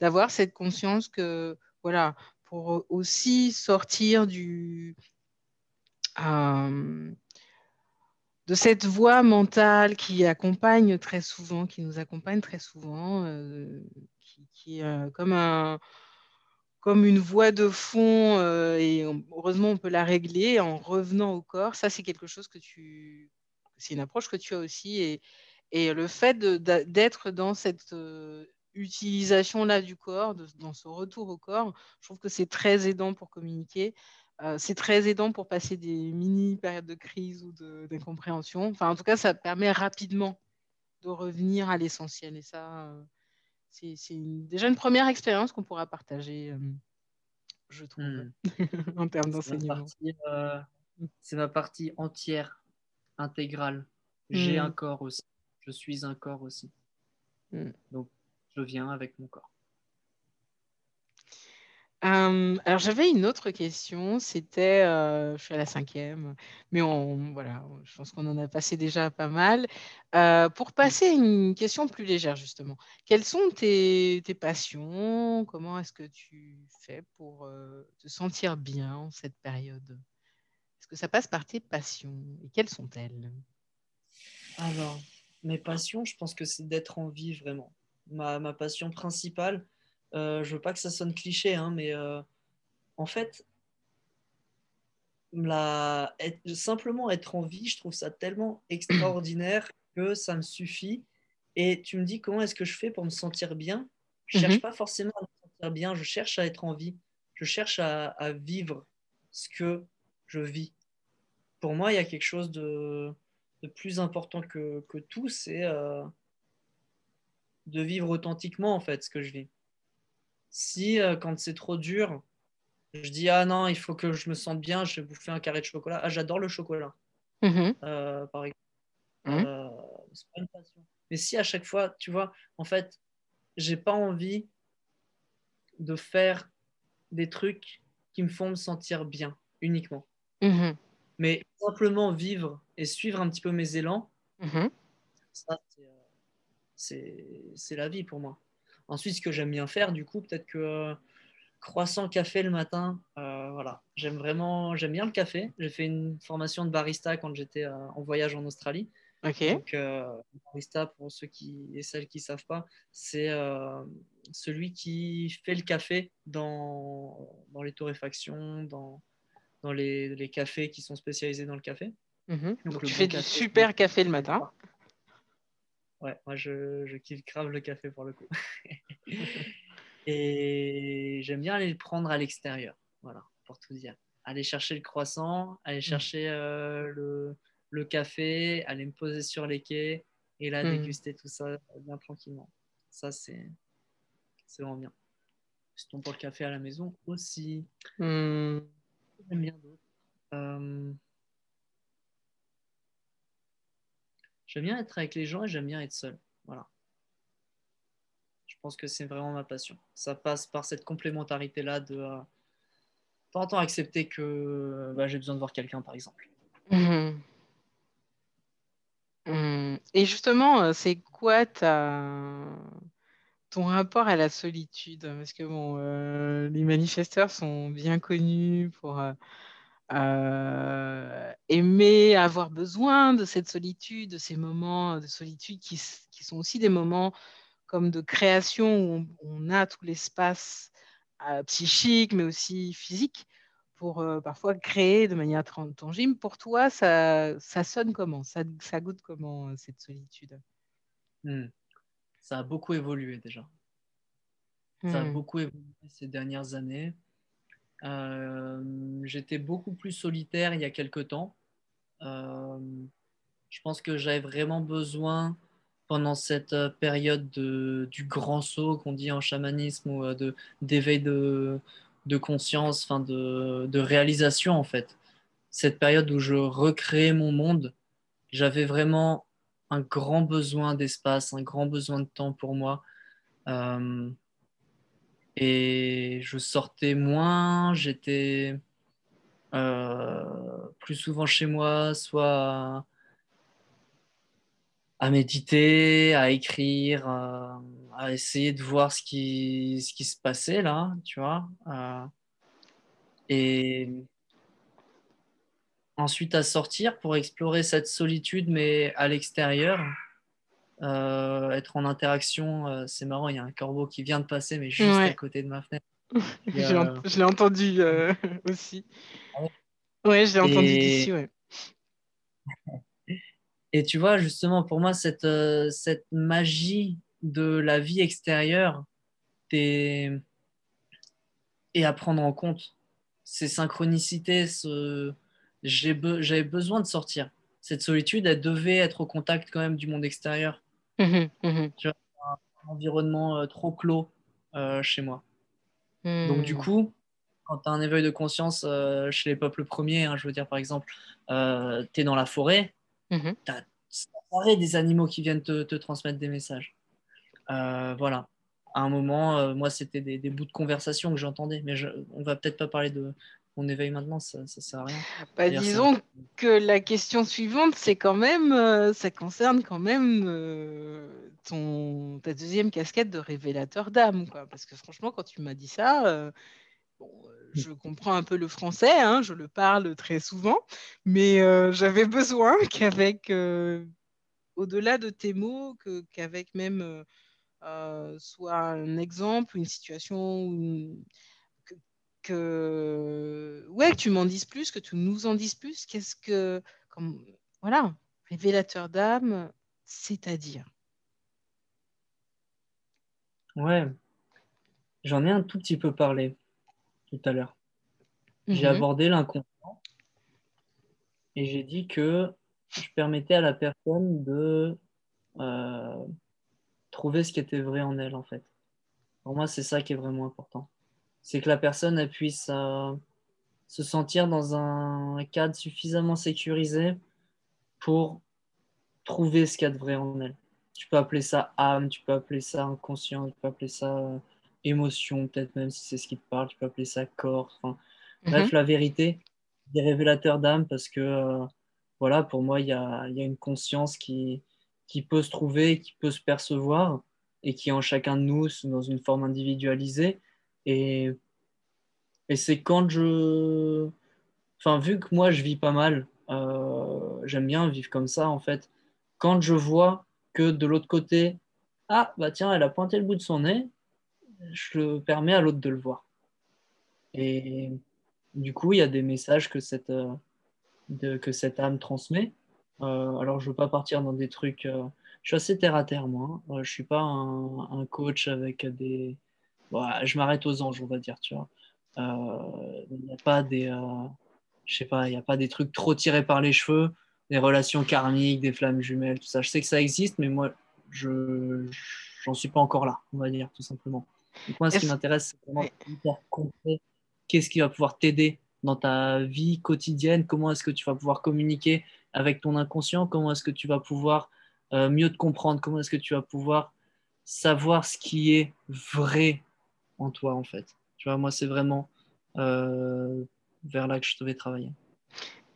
d'avoir cette conscience que, voilà, pour aussi sortir du de cette voix mentale qui accompagne très souvent, qui nous accompagne très souvent, euh, qui, est euh, comme, un, comme une voix de fond, euh, et heureusement on peut la régler en revenant au corps. Ça, c'est quelque chose que tu... C'est une approche que tu as aussi. Et, et le fait d'être dans cette utilisation-là du corps, dans ce retour au corps, je trouve que c'est très aidant pour communiquer. Euh, c'est très aidant pour passer des mini périodes de crise ou d'incompréhension. Enfin, en tout cas, ça permet rapidement de revenir à l'essentiel. Et ça, euh, c'est déjà une première expérience qu'on pourra partager, euh, je trouve, hmm. en termes d'enseignement. C'est ma partie entière, intégrale. J'ai hmm. un corps aussi. Je suis un corps aussi. Hmm. Donc, je viens avec mon corps. Euh, alors j'avais une autre question, c'était, euh, je suis à la cinquième, mais on, voilà, je pense qu'on en a passé déjà pas mal. Euh, pour passer à une question plus légère justement, quelles sont tes, passions? Comment est-ce que tu fais pour te sentir bien en cette période? Est-ce que ça passe par tes passions Et quelles sont-elles? Alors, mes passions, je pense que c'est d'être en vie vraiment. Ma, ma passion principale, euh, je veux pas que ça sonne cliché, hein, mais euh, en fait, simplement être en vie, je trouve ça tellement extraordinaire que ça me suffit. Et tu me dis comment est-ce que je fais pour me sentir bien? Je cherche mhm. pas forcément à me sentir bien, je cherche à être en vie. Je cherche à, vivre ce que je vis. Pour moi, il y a quelque chose de, plus important que, tout, c'est euh, de vivre authentiquement en fait ce que je vis si euh, quand c'est trop dur, je dis ah non, il faut que je me sente bien, je vais bouffer un carré de chocolat. Ah, j'adore le chocolat, mm-hmm. euh, par exemple. C'est pas une passion. Mais si à chaque fois, tu vois, en fait, j'ai pas envie de faire des trucs qui me font me sentir bien uniquement. Mm-hmm. Mais simplement vivre et suivre un petit peu mes élans, ça, c'est la vie pour moi. Ensuite, ce que j'aime bien faire, du coup, peut-être que euh, croissant café le matin, euh, voilà, j'aime vraiment, j'aime bien le café. J'ai fait une formation de barista quand j'étais euh, en voyage en Australie. Ok. Donc, barista, pour ceux qui et celles qui ne savent pas, c'est celui qui fait le café dans, dans les torréfactions, dans, dans les, les, cafés qui sont spécialisés dans le café. Mhm. Donc, tu fais du super café le matin. Ouais, moi je, je kiffe grave le café pour le coup. et j'aime bien aller le prendre à l'extérieur, voilà, pour tout dire. Aller chercher le croissant, aller mm. chercher euh, le, le, café, aller me poser sur les quais et là mm. déguster tout ça bien tranquillement. Ça, c'est vraiment bien. Sinon, pour le café à la maison aussi. Mm. J'aime bien d'autres. Euh, J'aime bien être avec les gens et j'aime bien être seul. Voilà. Je pense que c'est vraiment ma passion. Ça passe par cette complémentarité-là de euh, temps accepter que bah, j'ai besoin de voir quelqu'un, par exemple. Mhm. Mhm. Et justement, euh, c'est quoi ton rapport à la solitude? Parce que bon, euh, les manifesteurs sont bien connus pour euh, aimer avoir besoin de cette solitude, de ces moments de solitude qui, sont aussi des moments comme de création où on, a tout l'espace euh, psychique, mais aussi physique, pour euh, parfois créer de manière tangible. Pour toi, ça, ça sonne comment? Ça, ça, goûte comment cette solitude? Hmm. Ça a beaucoup évolué déjà. Ça a hmm. beaucoup évolué ces dernières années. Euh, j'étais beaucoup plus solitaire il y a quelques temps. Euh, je pense que j'avais vraiment besoin pendant cette euh, période de, du grand saut qu'on dit en chamanisme ou d'éveil de, de, conscience, enfin de, de, réalisation en fait. cette période où je recréais mon monde, j'avais vraiment un grand besoin d'espace, un grand besoin de temps pour moi. Et je sortais moins, j'étais euh, plus souvent chez moi, soit à méditer, à écrire, à, essayer de voir ce qui, ce qui se passait là, tu vois. Euh, et ensuite à sortir pour explorer cette solitude, mais à l'extérieur. Euh, être en interaction, euh, c'est marrant, il y a un corbeau qui vient de passer, mais juste à côté de ma fenêtre. je l'ai entendu aussi. Ah ouais, je l'ai entendu d'ici, ouais. Et tu vois, justement, pour moi, cette, euh, cette magie de la vie extérieure est, à prendre en compte. Ces synchronicités, ce... j'avais besoin de sortir. Cette solitude, elle devait être au contact quand même du monde extérieur. Mmh mmh tu vois, un environnement euh, trop clos euh, chez moi. Donc du mmh. coup, quand tu as un éveil de conscience chez les peuples premiers, hein, je veux dire par exemple, tu es dans la forêt, Mmh tu as des animaux qui viennent te, transmettre des messages. Euh, voilà. À un moment, euh, moi, c'était des, bouts de conversation que j'entendais, mais je, on va peut-être pas parler de mon éveil maintenant, ça, ne sert à rien. Bah, disons que la question suivante, c'est quand même, euh, ça concerne quand même ton, ta deuxième casquette de révélateur d'âme, Parce que franchement, quand tu m'as dit ça, je comprends un peu le français, hein, je le parle très souvent, mais euh, j'avais besoin qu'avec, euh, au-delà de tes mots, qu'avec même euh, soit un exemple, une situation, que, ouais, que tu m'en dises plus, que tu nous en dises plus. Qu'est-ce que, comme, voilà, révélateur d'âme, c'est-à-dire? Ouais, j'en ai un tout petit peu parlé tout à l'heure. J'ai mhm. abordé l'inconscient et j'ai dit que je permettais à la personne de euh, trouver ce qui était vrai en elle, en fait. Pour moi, c'est ça qui est vraiment important. C'est que la personne puisse euh, se sentir dans un cadre suffisamment sécurisé pour trouver ce qu'il y a de vrai en elle. Tu peux appeler ça âme, tu peux appeler ça inconscient, tu peux appeler ça euh, émotion, peut-être même si c'est ce qui te parle, tu peux appeler ça corps. Enfin, Bref, mhm. la vérité, des révélateurs d'âme, parce que euh, voilà, pour moi, il y a, y a, une conscience qui, qui peut se trouver, qui peut se percevoir, et qui est en chacun de nous dans une forme individualisée. Et, et c'est quand je. Enfin, vu que moi, je vis pas mal, euh, j'aime bien vivre comme ça, en fait. Quand je vois que de l'autre côté, ah, bah tiens, elle a pointé le bout de son nez, je le permets à l'autre de le voir. Et du coup, il y a des messages que cette, euh, que cette âme transmet. Euh, alors, je ne veux pas partir dans des trucs. Je suis assez terre à terre, moi. je ne suis pas un, coach avec des. Je m'arrête aux anges, on va dire, tu vois. Il n'y a pas des. je sais pas, il n'y a pas des trucs trop tirés par les cheveux, des relations karmiques, des flammes jumelles, tout ça. Je sais que ça existe, mais moi, je j'en suis pas encore là, on va dire, tout simplement. Donc moi, ce qui m'intéresse, c'est vraiment hyper concret. Qu'est-ce qui va pouvoir t'aider dans ta vie quotidienne Comment est-ce que tu vas pouvoir communiquer avec ton inconscient Comment est-ce que tu vas pouvoir euh, mieux te comprendre Comment est-ce que tu vas pouvoir savoir ce qui est vrai en toi, en fait Tu vois, moi, c'est vraiment euh, vers là que je devais travailler.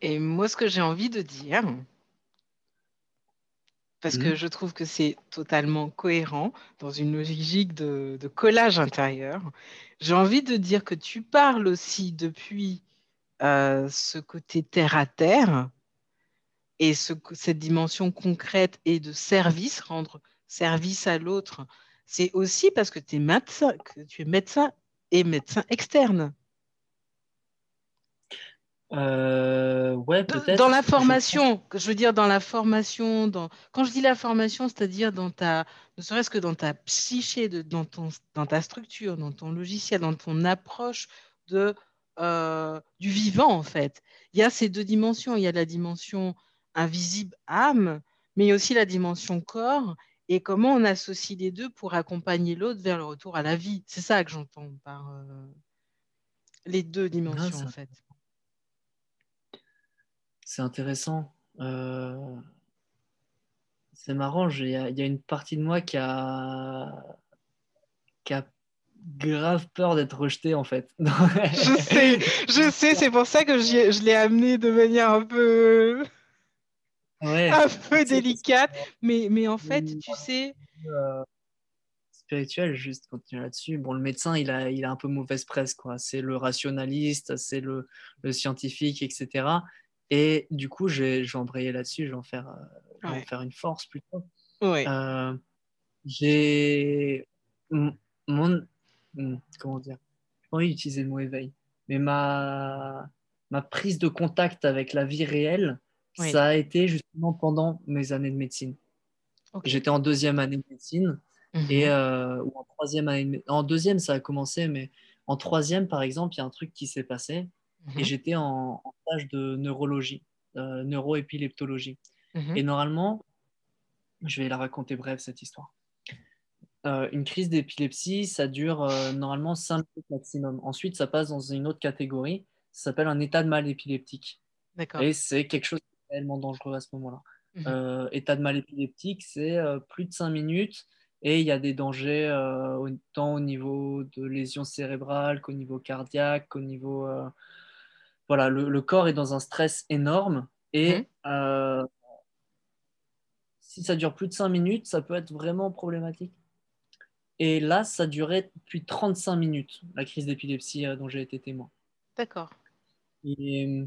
Et moi, ce que j'ai envie de dire, parce que mmh. je trouve que c'est totalement cohérent dans une logique de, collage intérieur. J'ai envie de dire que tu parles aussi depuis euh, ce côté terre à terre et cette dimension concrète et de service, rendre service à l'autre. C'est aussi parce que, es médecin, que tu es médecin et médecin externe. Euh, ouais, peut-être. Dans la formation, je veux dire dans la formation, dans... quand je dis la formation, c'est-à-dire dans ta, ne serait-ce que dans ta psyché, de, dans, ton, dans ta structure, dans ton logiciel, dans ton approche de, euh, du vivant en fait. Il y a ces deux dimensions. Il y a la dimension invisible âme, mais il y a aussi la dimension corps et comment on associe les deux pour accompagner l'autre vers le retour à la vie. C'est ça que j'entends par euh, les deux dimensions en fait. c'est intéressant. C'est marrant, il y, a une partie de moi qui a, qui a grave peur d'être rejeté en fait. je sais, je sais, c'est pour ça que je l'ai amené de manière un peu, un peu délicate. Mais, mais en fait, tu sais. Euh, spirituel, juste continuer là-dessus. Bon, le médecin, il a, il a un peu mauvaise presse, quoi. C'est le rationaliste, c'est le, le, scientifique, etc. Et du coup, je vais, embrayer là-dessus, je vais en faire, euh, en faire une force plutôt. Euh, j'ai mon, comment dire, j'ai envie d'utiliser le mot éveil, mais ma, ma prise de contact avec la vie réelle, ça a été justement pendant mes années de médecine. J'étais en deuxième année de médecine mhm. et euh, ou en troisième année. En deuxième, ça a commencé, mais en troisième, par exemple, il y a un truc qui s'est passé et mhm. j'étais en, stage de neurologie, euh, neuroépileptologie. Mhm. Et normalement, je vais la raconter brève cette histoire. Euh, une crise d'épilepsie, ça dure euh, normalement 5 minutes maximum. Ensuite, ça passe dans une autre catégorie, ça s'appelle un état de mal épileptique. Et c'est quelque chose réellement dangereux à ce moment-là. Mhm. Euh, état de mal épileptique, c'est plus de 5 minutes et il y a des dangers autant au niveau de lésions cérébrales qu'au niveau cardiaque, qu'au niveau... Voilà, le, corps est dans un stress énorme et mhm. si ça dure plus de 5 minutes, ça peut être vraiment problématique. Et là, ça durait depuis 35 minutes, la crise d'épilepsie euh, dont j'ai été témoin. D'accord. Et euh,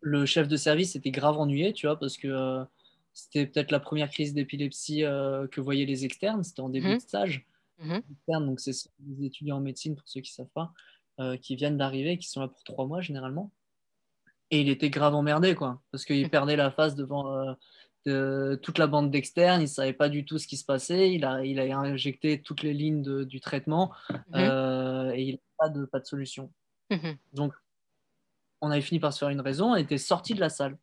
le chef de service était grave ennuyé, tu vois, parce que euh, c'était peut-être la première crise d'épilepsie que voyaient les externes, c'était en début mhm. de stage. Mmh. donc c'est des étudiants en médecine, pour ceux qui ne savent pas, qui viennent d'arriver, qui sont là pour trois mois généralement. Et il était grave emmerdé, quoi, parce qu'il mhm. perdait la face devant toute la bande d'externes, il ne savait pas du tout ce qui se passait, il a, il a injecté toutes les lignes du traitement mhm. euh, et il n'a pas de, pas de solution. Mhm. Donc, on avait fini par se faire une raison, on était sorti de la salle.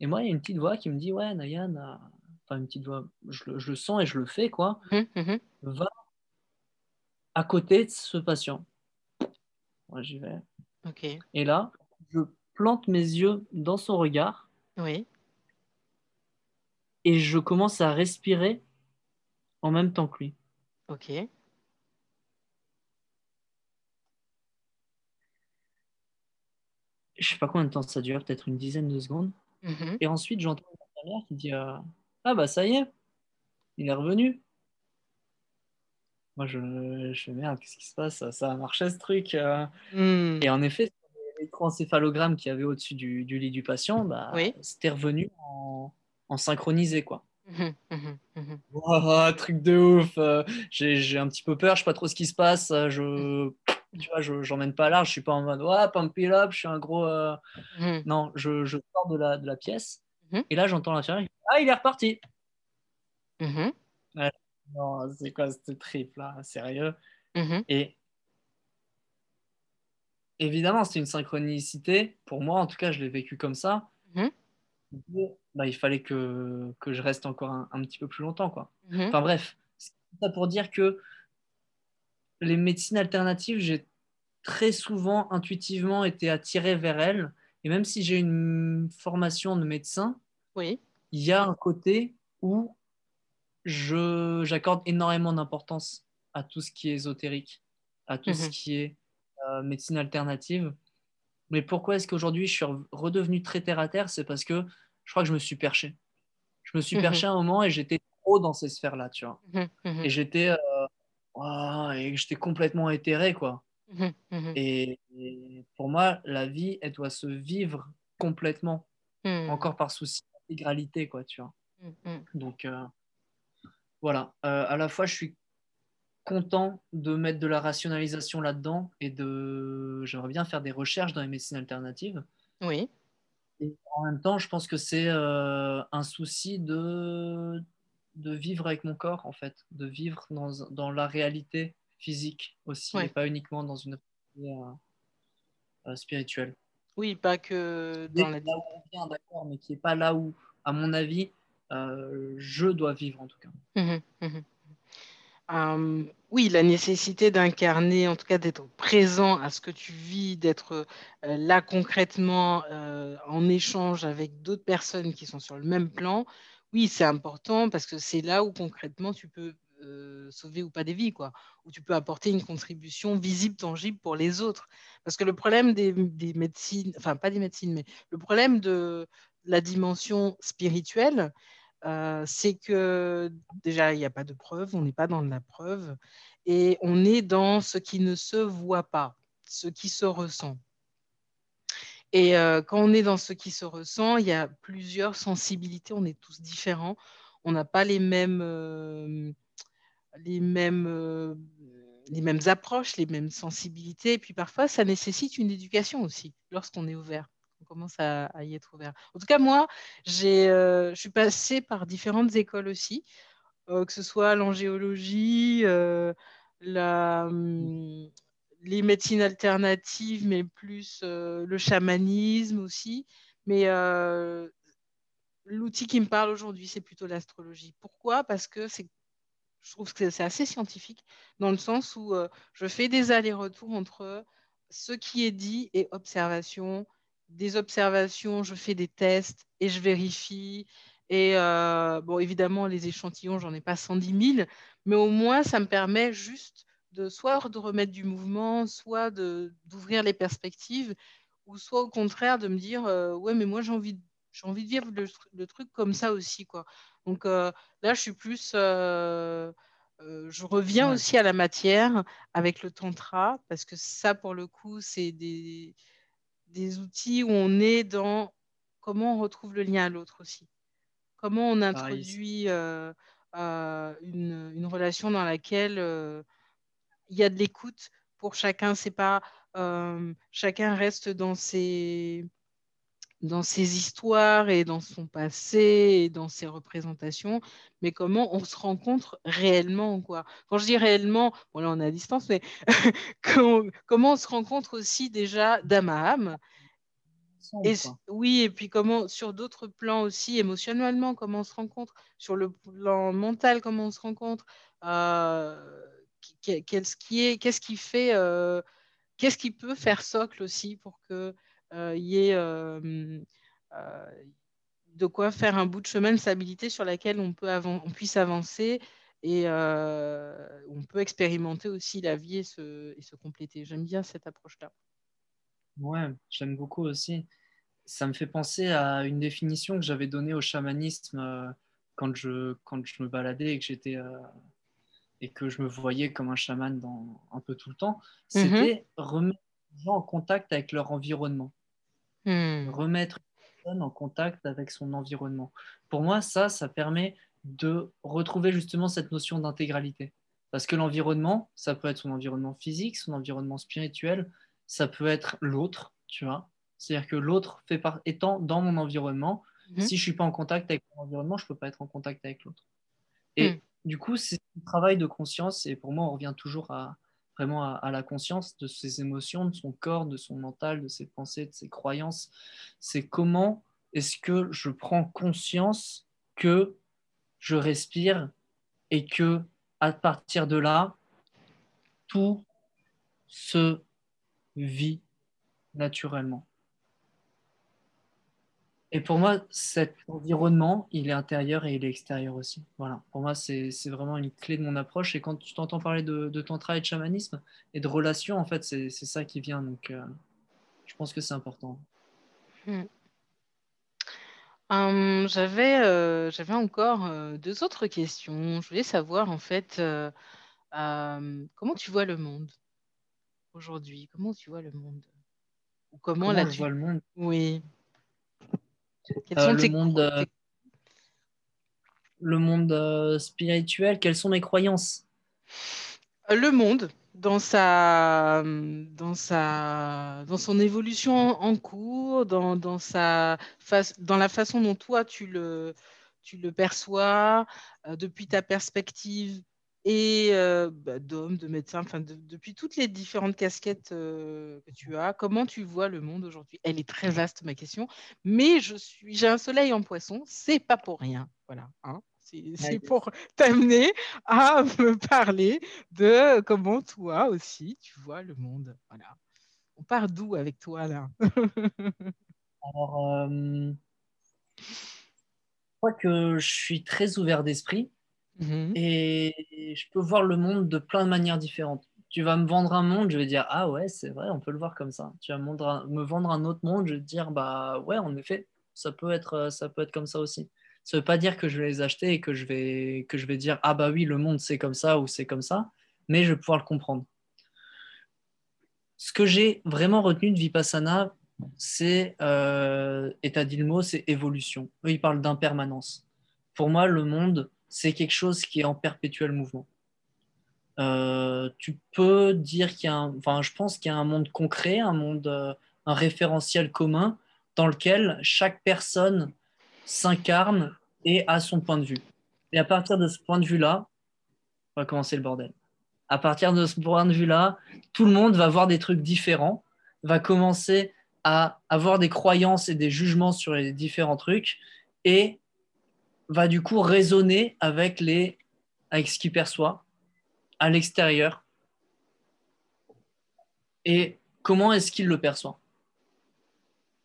Et moi, il y a une petite voix qui me dit Ouais, Nayan, euh, enfin une petite voix, je, le sens et je le fais, quoi. Mhm, Va à côté de ce patient. Moi, j'y vais. Et là, je plante mes yeux dans son regard. Oui et je commence à respirer en même temps que lui. Ok. Je sais pas combien de temps ça dure, peut-être une dizaine de secondes. Mm-hmm. Et ensuite, j'entends ma mère qui dit euh, Ah, bah ça y est, il est revenu. Moi, je, je fais merde, qu'est-ce qui se passe? Ça a marché ce truc. Euh. Mm. Et en effet, l'électroencéphalogramme qu'il y avait au-dessus du, lit du patient, bah, c'était revenu en, en synchronisé, quoi. Mmh mmh mmh truc de ouf. Euh, j'ai un petit peu peur, je sais pas trop ce qui se passe. Je, tu vois, je j'emmène pas large. Je suis pas en mode ouais, pump it up. Je suis un gros. Euh, non, je, je, sors de la, de la pièce et là j'entends l'intérieur. Ah, il est reparti. non, c'est quoi ce trip là, sérieux? Et évidemment, c'est une synchronicité. Pour moi, en tout cas, je l'ai vécu comme ça bah, il fallait que, que, je reste encore un, petit peu plus longtemps. Quoi. Mhm. Enfin bref, c'est ça pour dire que les médecines alternatives, j'ai très souvent intuitivement été attiré vers elles. Et même si j'ai une formation de médecin, oui. il y a un côté où j'accorde énormément d'importance à tout ce qui est ésotérique, à tout ce mhm. qui est euh, médecine alternative. Mais pourquoi est-ce qu'aujourd'hui je suis redevenu très terre à terre? C'est parce que je crois que je me suis perché. Je me suis mhm. perché un moment et j'étais trop dans ces sphères-là, tu vois. Mhm, mhm. Et j'étais euh, et j'étais complètement éthéré, quoi. Et, pour moi, la vie, elle doit se vivre complètement, encore par souci d'intégralité, quoi, tu vois. Donc, euh, voilà. Euh, à la fois, je suis content de mettre de la rationalisation là-dedans et de j'aimerais bien faire des recherches dans les médecines alternatives. Oui. Et en même temps, je pense que c'est euh, un souci de, de vivre avec mon corps, en fait, de vivre dans, dans la réalité physique aussi, et pas uniquement dans une réalité euh, euh, spirituelle. Oui, pas que dans la... Là où on vient, d'accord, mais qui n'est pas là où, à mon avis, je dois vivre en tout cas. Mmh mmh Euh, oui, la nécessité d'incarner, en tout cas d'être présent à ce que tu vis, d'être euh, là concrètement euh, en échange avec d'autres personnes qui sont sur le même plan, oui, c'est important parce que c'est là où concrètement tu peux sauver ou pas des vies, quoi, où tu peux apporter une contribution visible, tangible pour les autres. Parce que le problème des, médecines, enfin pas des médecines, mais le problème de la dimension spirituelle, c'est que déjà, il n'y a pas de preuve, on n'est pas dans la preuve, et on est dans ce qui ne se voit pas, ce qui se ressent. Et euh, quand on est dans ce qui se ressent, il y a plusieurs sensibilités, on est tous différents, on n'a pas les mêmes, euh, les, mêmes, les mêmes approches, les mêmes sensibilités, et puis parfois, ça nécessite une éducation aussi lorsqu'on est ouvert. Commence à, y être ouvert. En tout cas, moi, euh, je suis passée par différentes écoles aussi, euh, que ce soit l'angéologie, euh, hum, les médecines alternatives, mais plus le chamanisme aussi. Mais l'outil qui me parle aujourd'hui, c'est plutôt l'astrologie. Pourquoi? Parce que c'est je trouve que c'est assez scientifique, dans le sens où je fais des allers-retours entre ce qui est dit et observation, des observations, je fais des tests et je vérifie. Et euh, bon, évidemment, les échantillons, j'en ai pas 110 000, mais au moins, ça me permet juste de soit de remettre du mouvement, soit d'ouvrir les perspectives, ou soit au contraire de me dire, euh, ouais, mais moi, j'ai envie, j'ai envie de vivre le, truc comme ça aussi. Quoi. Donc euh, là, je suis plus... je reviens aussi à la matière avec le tantra, parce que ça, pour le coup, c'est des des outils où on est dans comment on retrouve le lien à l'autre aussi. Comment on introduit euh, euh, une, relation dans laquelle euh, il y a de l'écoute pour chacun. C'est pas chacun reste dans ses dans ses histoires et dans son passé et dans ses représentations, mais comment on se rencontre réellement. Quoi. Quand je dis réellement, bon là on est à distance, mais comment, on se rencontre aussi déjà d'âme à âme. Et, oui, et puis comment sur d'autres plans aussi, émotionnellement, comment on se rencontre, sur le plan mental, comment on se rencontre, euh, qu'est-ce qui, fait, euh, qu'est-ce qui peut faire socle aussi pour que il euh, y ait euh, de quoi faire un bout de chemin de stabilité sur laquelle on puisse avancer et on peut expérimenter aussi la vie et se, et se compléter. J'aime bien cette approche-là. Ouais, j'aime beaucoup aussi. Ça me fait penser à une définition que j'avais donnée au chamanisme quand, je, quand je me baladais et que j'étais et que je me voyais comme un chaman dans, un peu tout le temps. Mm-hmm. C'était remettre les gens en contact avec leur environnement. Hmm. Remettre une personne en contact avec son environnement. Pour moi, ça, ça permet de retrouver justement cette notion d'intégralité. Parce que l'environnement, ça peut être son environnement physique, son environnement spirituel, ça peut être l'autre, tu vois. C'est-à-dire que l'autre fait par... étant dans mon environnement, hmm. si je suis pas en contact avec mon environnement, je peux pas être en contact avec l'autre. Et hmm. Du coup, c'est un travail de conscience, et pour moi, on revient toujours à, vraiment à, la conscience de ses émotions, de son corps, de son mental, de ses pensées, de ses croyances. C'est comment est-ce que je prends conscience que je respire et que à partir de là, tout se vit naturellement. Et pour moi, cet environnement, il est intérieur et il est extérieur aussi. Voilà. Pour moi, c'est vraiment une clé de mon approche. Et quand tu t'entends parler de, de, tantra et de chamanisme et de relations, en fait, c'est ça qui vient. Donc, euh, je pense que c'est important. Hmm. Hum, euh, J'avais encore euh, deux autres questions. Je voulais savoir, en fait, hum, comment tu vois le monde aujourd'hui? Comment tu vois le monde? Ou comment, comment tu vois le monde? Oui. Euh, le, monde, euh, le monde euh, spirituel, quelles sont mes croyances? Le monde, dans, sa, dans, sa, dans son évolution en cours, dans, dans, sa, dans la façon dont toi tu le, tu le perçois, depuis ta perspective et euh, bah, d'hommes, de médecins, enfin depuis toutes les différentes casquettes euh, que tu as, comment tu vois le monde aujourd'hui? Elle est très vaste ma question, mais je suis, j'ai un soleil en poisson, c'est pas pour rien, voilà. Hein C'est pour t'amener à me parler de comment toi aussi tu vois le monde. Voilà. On part d'où avec toi là? Alors, euh, je crois que je suis très ouvert d'esprit mhm. et je peux voir le monde de plein de manières différentes. Tu vas me vendre un monde, je vais dire ah ouais, c'est vrai, on peut le voir comme ça. Tu vas me vendre un autre monde, je vais dire bah ouais, en effet, ça peut être, ça peut être comme ça aussi. Ça ne veut pas dire que je vais les acheter et que je vais, que je vais dire ah bah oui, le monde c'est comme ça ou c'est comme ça, mais je vais pouvoir le comprendre. Ce que j'ai vraiment retenu de Vipassana, c'est, euh, et tu dit le mot, c'est évolution. Eux, ils parlent d'impermanence. Pour moi, le monde, c'est quelque chose qui est en perpétuel mouvement. Euh, tu peux dire qu'il y a un, enfin, je pense qu'il y a un monde concret, un monde, euh, un référentiel commun dans lequel chaque personne s'incarne et a son point de vue. Et à partir de ce point de vue-là, on va commencer le bordel. À partir de ce point de vue-là, tout le monde va voir des trucs différents, va commencer à avoir des croyances et des jugements sur les différents trucs et va du coup raisonner avec, les, avec ce qu'il perçoit à l'extérieur et comment est-ce qu'il le perçoit?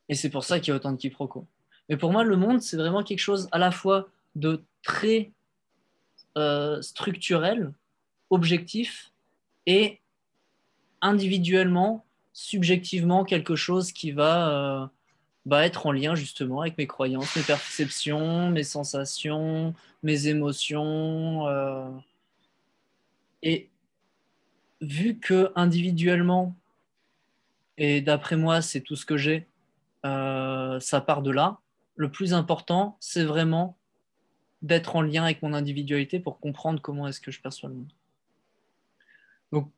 Et c'est pour ça qu'il y a autant de quiproquos. Mais pour moi, le monde, c'est vraiment quelque chose à la fois de très euh, structurel, objectif, et individuellement, subjectivement, quelque chose qui va euh, bah, être en lien justement avec mes croyances, mes perceptions, mes sensations, mes émotions. Euh. Et vu que individuellement, et d'après moi, c'est tout ce que j'ai, ça part de là le plus important, c'est vraiment d'être en lien avec mon individualité pour comprendre comment est-ce que je perçois le monde. Donc,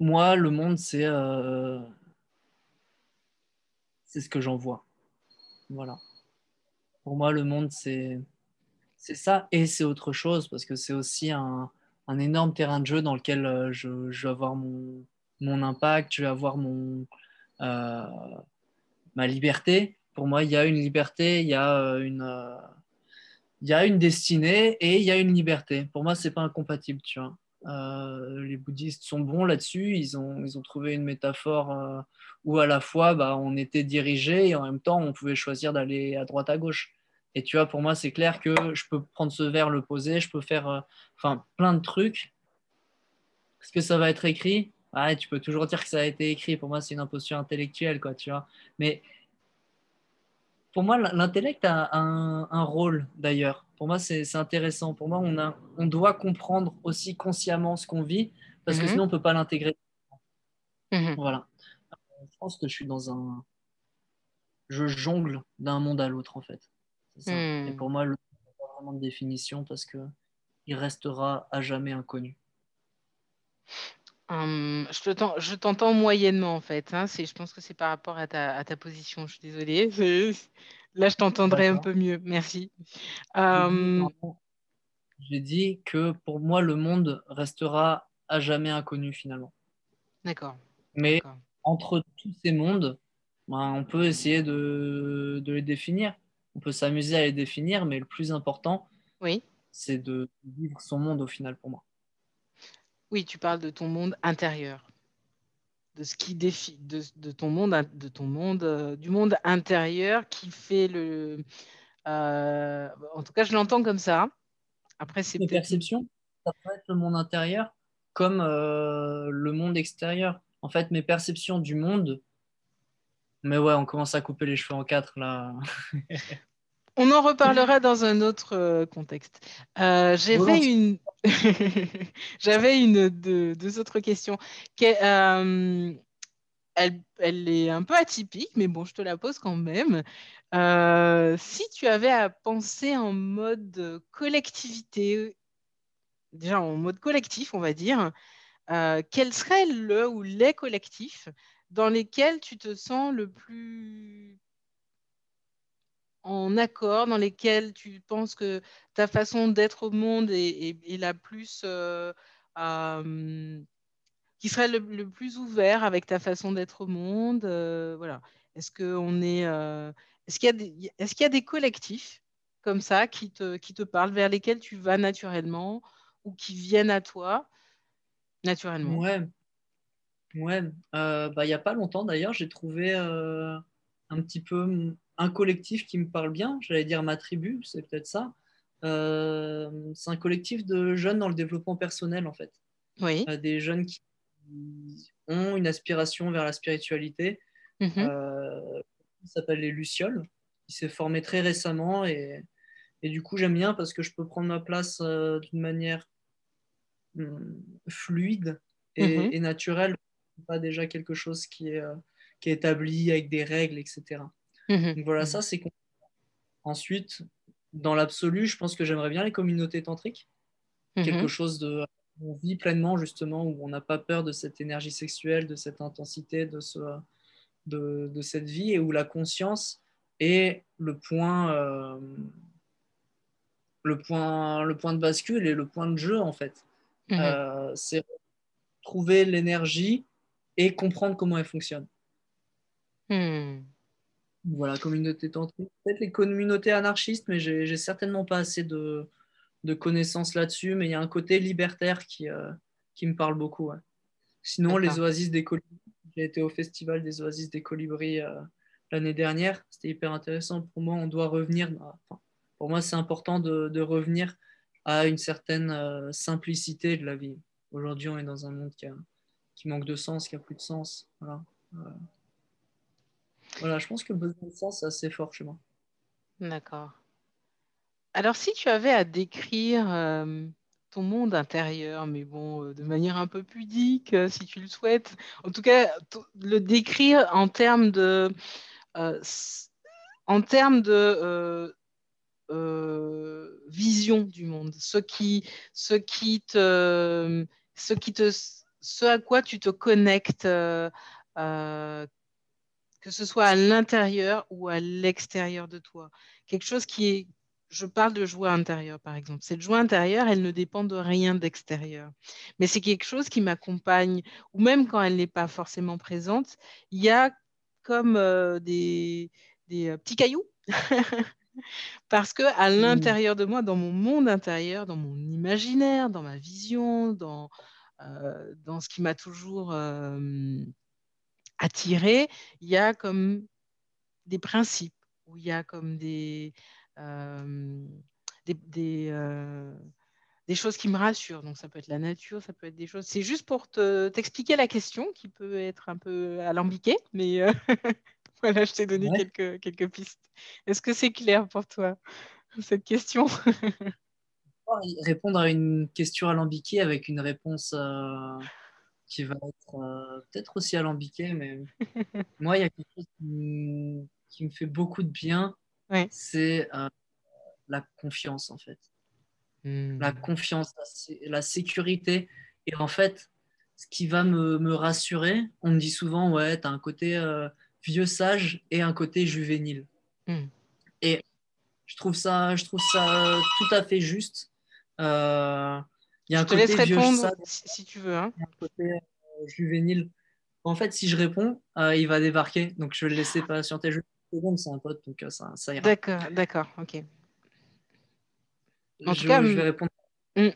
moi, le monde, c'est euh, c'est ce que j'en vois. Voilà. Pour moi, le monde, c'est ça et c'est autre chose parce que c'est aussi un, énorme terrain de jeu dans lequel euh, je, vais avoir mon, impact, je vais avoir mon, euh, ma liberté, pour moi, il y a une liberté, il y a euh, une, il y a une destinée et il y a une liberté. Pour moi, c'est pas incompatible, tu vois. Euh, les bouddhistes sont bons là-dessus. Ils ont, ils ont trouvé une métaphore où à la fois bah, on était dirigé et en même temps on pouvait choisir d'aller à droite à gauche. Et tu vois, pour moi, c'est clair que je peux prendre ce verre, le poser, je peux faire enfin, plein de trucs. Est-ce que ça va être écrit? Ah, Tu peux toujours dire que ça a été écrit. Pour moi, c'est une imposture intellectuelle, quoi, tu vois. Mais pour moi, l'intellect a un, rôle d'ailleurs. Pour moi, c'est intéressant. Pour moi, on, a, on doit comprendre aussi consciemment ce qu'on vit, parce que mhm. sinon, on ne peut pas l'intégrer. Mhm. Voilà. Je pense que je suis dans un. Je jongle d'un monde à l'autre, en fait. Ça. Et hmm. pour moi, le pas vraiment de définition parce qu'il restera à jamais inconnu. Hum, je t'entends moyennement en fait. Hein. je pense que c'est par rapport à ta, position. Je suis désolée. Là, je t'entendrai un peu mieux. Merci. J'ai dit que pour moi, le monde restera à jamais inconnu finalement. D'accord. Mais entre tous ces mondes, ben, on peut essayer de, les définir. On peut s'amuser à les définir, mais le plus important, oui. c'est de vivre son monde au final pour moi. Oui, tu parles de ton monde intérieur, de ce qui défie, de, ton monde, de ton monde, euh, du monde intérieur qui fait le. Euh, en tout cas, je l'entends comme ça. Après, c'est. Mes perceptions, ça peut être le monde intérieur comme euh, le monde extérieur. En fait, mes perceptions du monde. Mais ouais, on commence à couper les cheveux en quatre là. On en reparlera dans un autre euh, contexte. Euh, j'avais une, j'avais une deux, autres questions. Euh, elle, est un peu atypique, mais bon, je te la pose quand même. si tu avais à penser en mode collectivité, déjà en mode collectif, on va dire, quel serait le ou les collectifs dans lesquels tu te sens le plus en accord, dans lesquels tu penses que ta façon d'être au monde est, la plus. Euh, qui serait le, plus ouvert avec ta façon d'être au monde euh, Voilà. Est-ce qu'on est. Euh, est-ce qu'il y, est-ce qu'il y a des collectifs comme ça qui te, qui te parlent, vers lesquels tu vas naturellement ou qui viennent à toi naturellement? Ouais. Ouais. Euh, bah, il n'y a pas longtemps d'ailleurs, j'ai trouvé euh, un petit peu un collectif qui me parle bien. J'allais dire ma tribu, c'est peut-être ça. Euh, c'est un collectif de jeunes dans le développement personnel en fait. Oui. des jeunes qui ont une aspiration vers la spiritualité. Mhm. ça s'appelle les Lucioles. Il s'est formé très récemment et, et du coup j'aime bien parce que je peux prendre ma place d'une manière hum, fluide et, mhm. et naturelle pas déjà quelque chose qui est, euh, qui est établi avec des règles, etc. Donc voilà, ça c'est Ensuite, dans l'absolu, je pense que j'aimerais bien les communautés tantriques. Mhm. Quelque chose de on vit pleinement justement où on n'a pas peur de cette énergie sexuelle, de cette intensité, de, ce, de, de cette vie et où la conscience est le point, euh, le point, le point de bascule et le point de jeu en fait. Euh, c'est trouver l'énergie et comprendre comment elle fonctionne. Voilà, communauté tantrique. Peut-être les communautés anarchistes, mais j'ai certainement pas assez de, de connaissances là-dessus. Mais il y a un côté libertaire qui, euh, qui me parle beaucoup. Sinon, les oasis des colibris. J'ai été au festival des oasis des colibris euh, l'année dernière. C'était hyper intéressant. Pour moi, on doit revenir. pour moi, c'est important de, de, revenir à une certaine euh, simplicité de la vie. Aujourd'hui, on est dans un monde qui a, qui manque de sens, qui a plus de sens. Voilà. Voilà, je pense que le besoin de sens, c'est assez fort chez moi. D'accord. Alors, si tu avais à décrire euh, ton monde intérieur, mais bon, euh, de manière un peu pudique, euh, si tu le souhaites, en tout cas, le décrire en termes de, en termes de vision du monde, ce qui, ce qui te, ce qui te ce à quoi tu te connectes, que ce soit à l'intérieur ou à l'extérieur de toi. Quelque chose qui est, je parle de joie intérieure par exemple. Cette joie intérieure, elle ne dépend de rien d'extérieur. Mais c'est quelque chose qui m'accompagne, ou même quand elle n'est pas forcément présente, il y a comme euh, des, des petits cailloux. Parce que à mmh. l'intérieur de moi, dans mon monde intérieur, dans mon imaginaire, dans ma vision, dans, euh, dans ce qui m'a toujours euh, attiré, il y a comme des principes, où il y a comme des, euh, des, des, choses qui me rassurent. Donc ça peut être la nature, ça peut être des choses. C'est juste pour te, t'expliquer la question qui peut être un peu alambiquée, mais voilà, je t'ai donné quelques, quelques pistes. Est-ce que c'est clair pour toi, cette question? Répondre à une question alambiquée avec une réponse euh, qui va être euh, peut-être aussi alambiquée, mais moi, il y a quelque chose qui, me fait beaucoup de bien, c'est euh, la confiance, en fait. Hmm. La confiance, la, sécurité. Et en fait, ce qui va me, me rassurer, on me dit souvent, ouais, tu as un côté vieux sage et un côté juvénile. Hmm. Et je trouve ça, je trouve ça tout à fait juste. Euh, il y a un je te côté laisse répondre si, tu veux. Hein. un côté euh, juvénile. En fait, si je réponds, euh, il va débarquer. Donc, je vais le laisser patienter juste une seconde. C'est un pote, donc ça, ça ira. D'accord, d'accord, ok. En je, tout cas, je vais répondre. Hmm.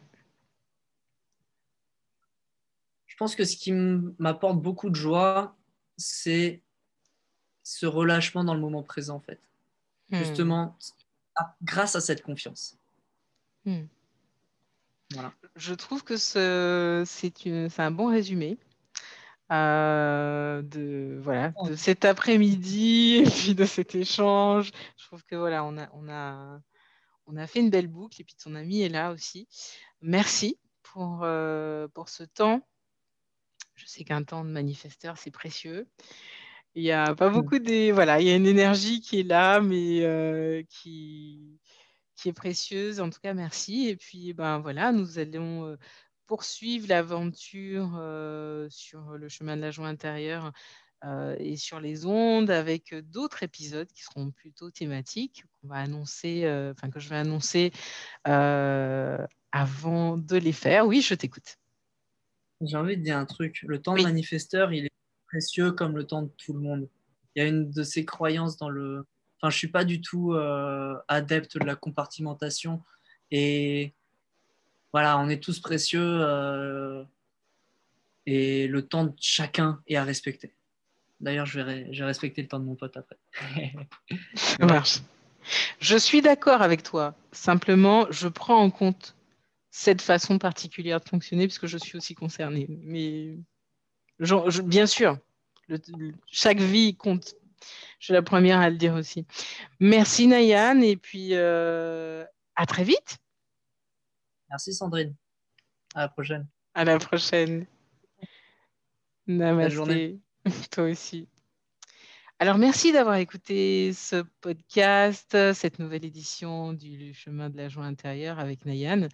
Je pense que ce qui m'apporte beaucoup de joie, c'est ce relâchement dans le moment présent, en fait. Hmm. Justement, grâce à cette confiance. Je trouve que c'est un bon résumé. Euh, de voilà de cet après-midi et puis de cet échange. Je trouve que voilà on a on a on a fait une belle boucle et puis ton ami est là aussi. Merci pour euh, pour ce temps. Je sais qu'un temps de manifesteur c'est précieux. Il y a pas mmh. beaucoup de voilà il y a une énergie qui est là mais euh, qui qui est précieuse. En tout cas, merci. Et puis, ben voilà, nous allons euh, poursuivre l'aventure euh, sur le chemin de la joie intérieure euh, et sur les ondes avec d'autres épisodes qui seront plutôt thématiques qu'on va annoncer, enfin que je vais annoncer avant de les faire. Oui, je t'écoute. J'ai envie de dire un truc. Le temps de manifesteur, il est précieux comme le temps de tout le monde. Il y a une de ces croyances dans le enfin, je suis pas du tout adepte de la compartimentation. Et voilà, on est tous précieux et le temps de chacun est à respecter. D'ailleurs, je vais respecter le temps de mon pote après. Ça marche. Je suis d'accord avec toi. Simplement, je prends en compte cette façon particulière de fonctionner puisque je suis aussi concernée. Mais bien sûr, chaque vie compte. Je suis la première à le dire aussi. Merci Nayan et puis euh, à très vite. Merci Sandrine. À la prochaine. À la prochaine. Namaste. Toi aussi. Alors, merci d'avoir écouté ce podcast, cette nouvelle édition du chemin de la joie intérieure avec Nayan.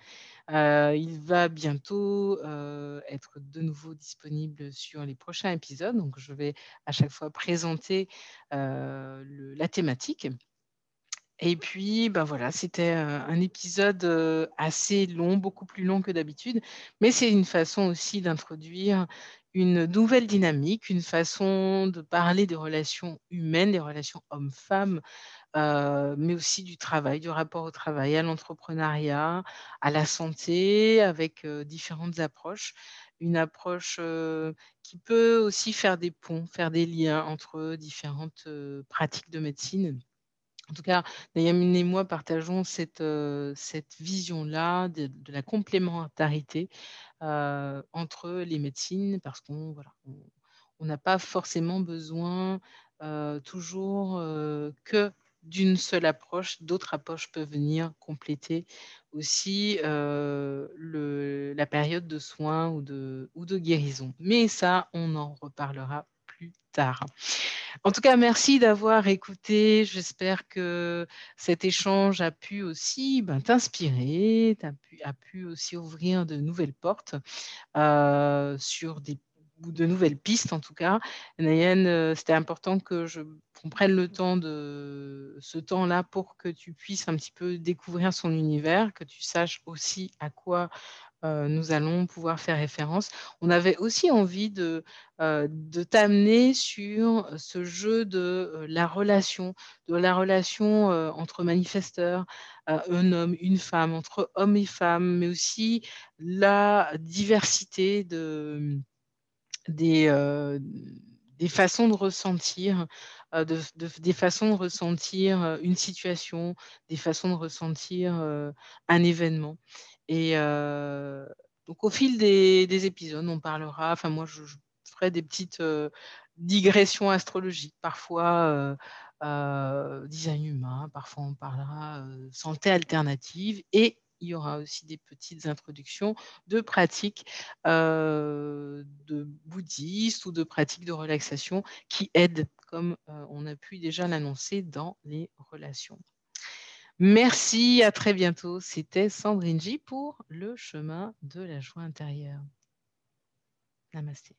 Euh, il va bientôt euh, être de nouveau disponible sur les prochains épisodes. Donc, je vais à chaque fois présenter euh, la thématique. Et puis, ben voilà, c'était un épisode assez long, beaucoup plus long que d'habitude, mais c'est une façon aussi d'introduire une nouvelle dynamique, une façon de parler des relations humaines, des relations hommes-femmes, mais aussi du travail, du rapport au travail, à l'entrepreneuriat, à la santé, avec différentes approches. Une approche qui peut aussi faire des ponts, faire des liens entre différentes pratiques de médecine. En tout cas, Nayamine et moi partageons cette, cette vision-là de, la complémentarité entre les médecines parce qu'on voilà, n'a pas forcément besoin toujours que d'une seule approche. D'autres approches peuvent venir compléter aussi la période de soins ou de, guérison. Mais ça, on en reparlera plus tard. En tout cas, merci d'avoir écouté. J'espère que cet échange a pu aussi ben, t'inspirer, a pu, aussi ouvrir de nouvelles portes sur des ou de nouvelles pistes en tout cas. Nayen, euh, c'était important que je qu'on prenne le temps de ce temps-là pour que tu puisses un petit peu découvrir son univers, que tu saches aussi à quoi euh, nous allons pouvoir faire référence. On avait aussi envie de, euh, de t'amener sur ce jeu de la relation, de la relation entre manifesteurs, un homme, une femme, entre hommes et femmes, mais aussi la diversité de, des, des façons de ressentir. De, des façons de ressentir une situation, des façons de ressentir un événement. Et donc, au fil des, épisodes, on parlera, enfin, moi, je, ferai des petites digressions astrologiques, parfois design humain, parfois on parlera santé alternative et il y aura aussi des petites introductions de pratiques de bouddhistes ou de pratiques de relaxation qui aident, comme on a pu déjà l'annoncer dans les relations. Merci, à très bientôt. C'était Sandrine J pour le chemin de la joie intérieure. Namasté.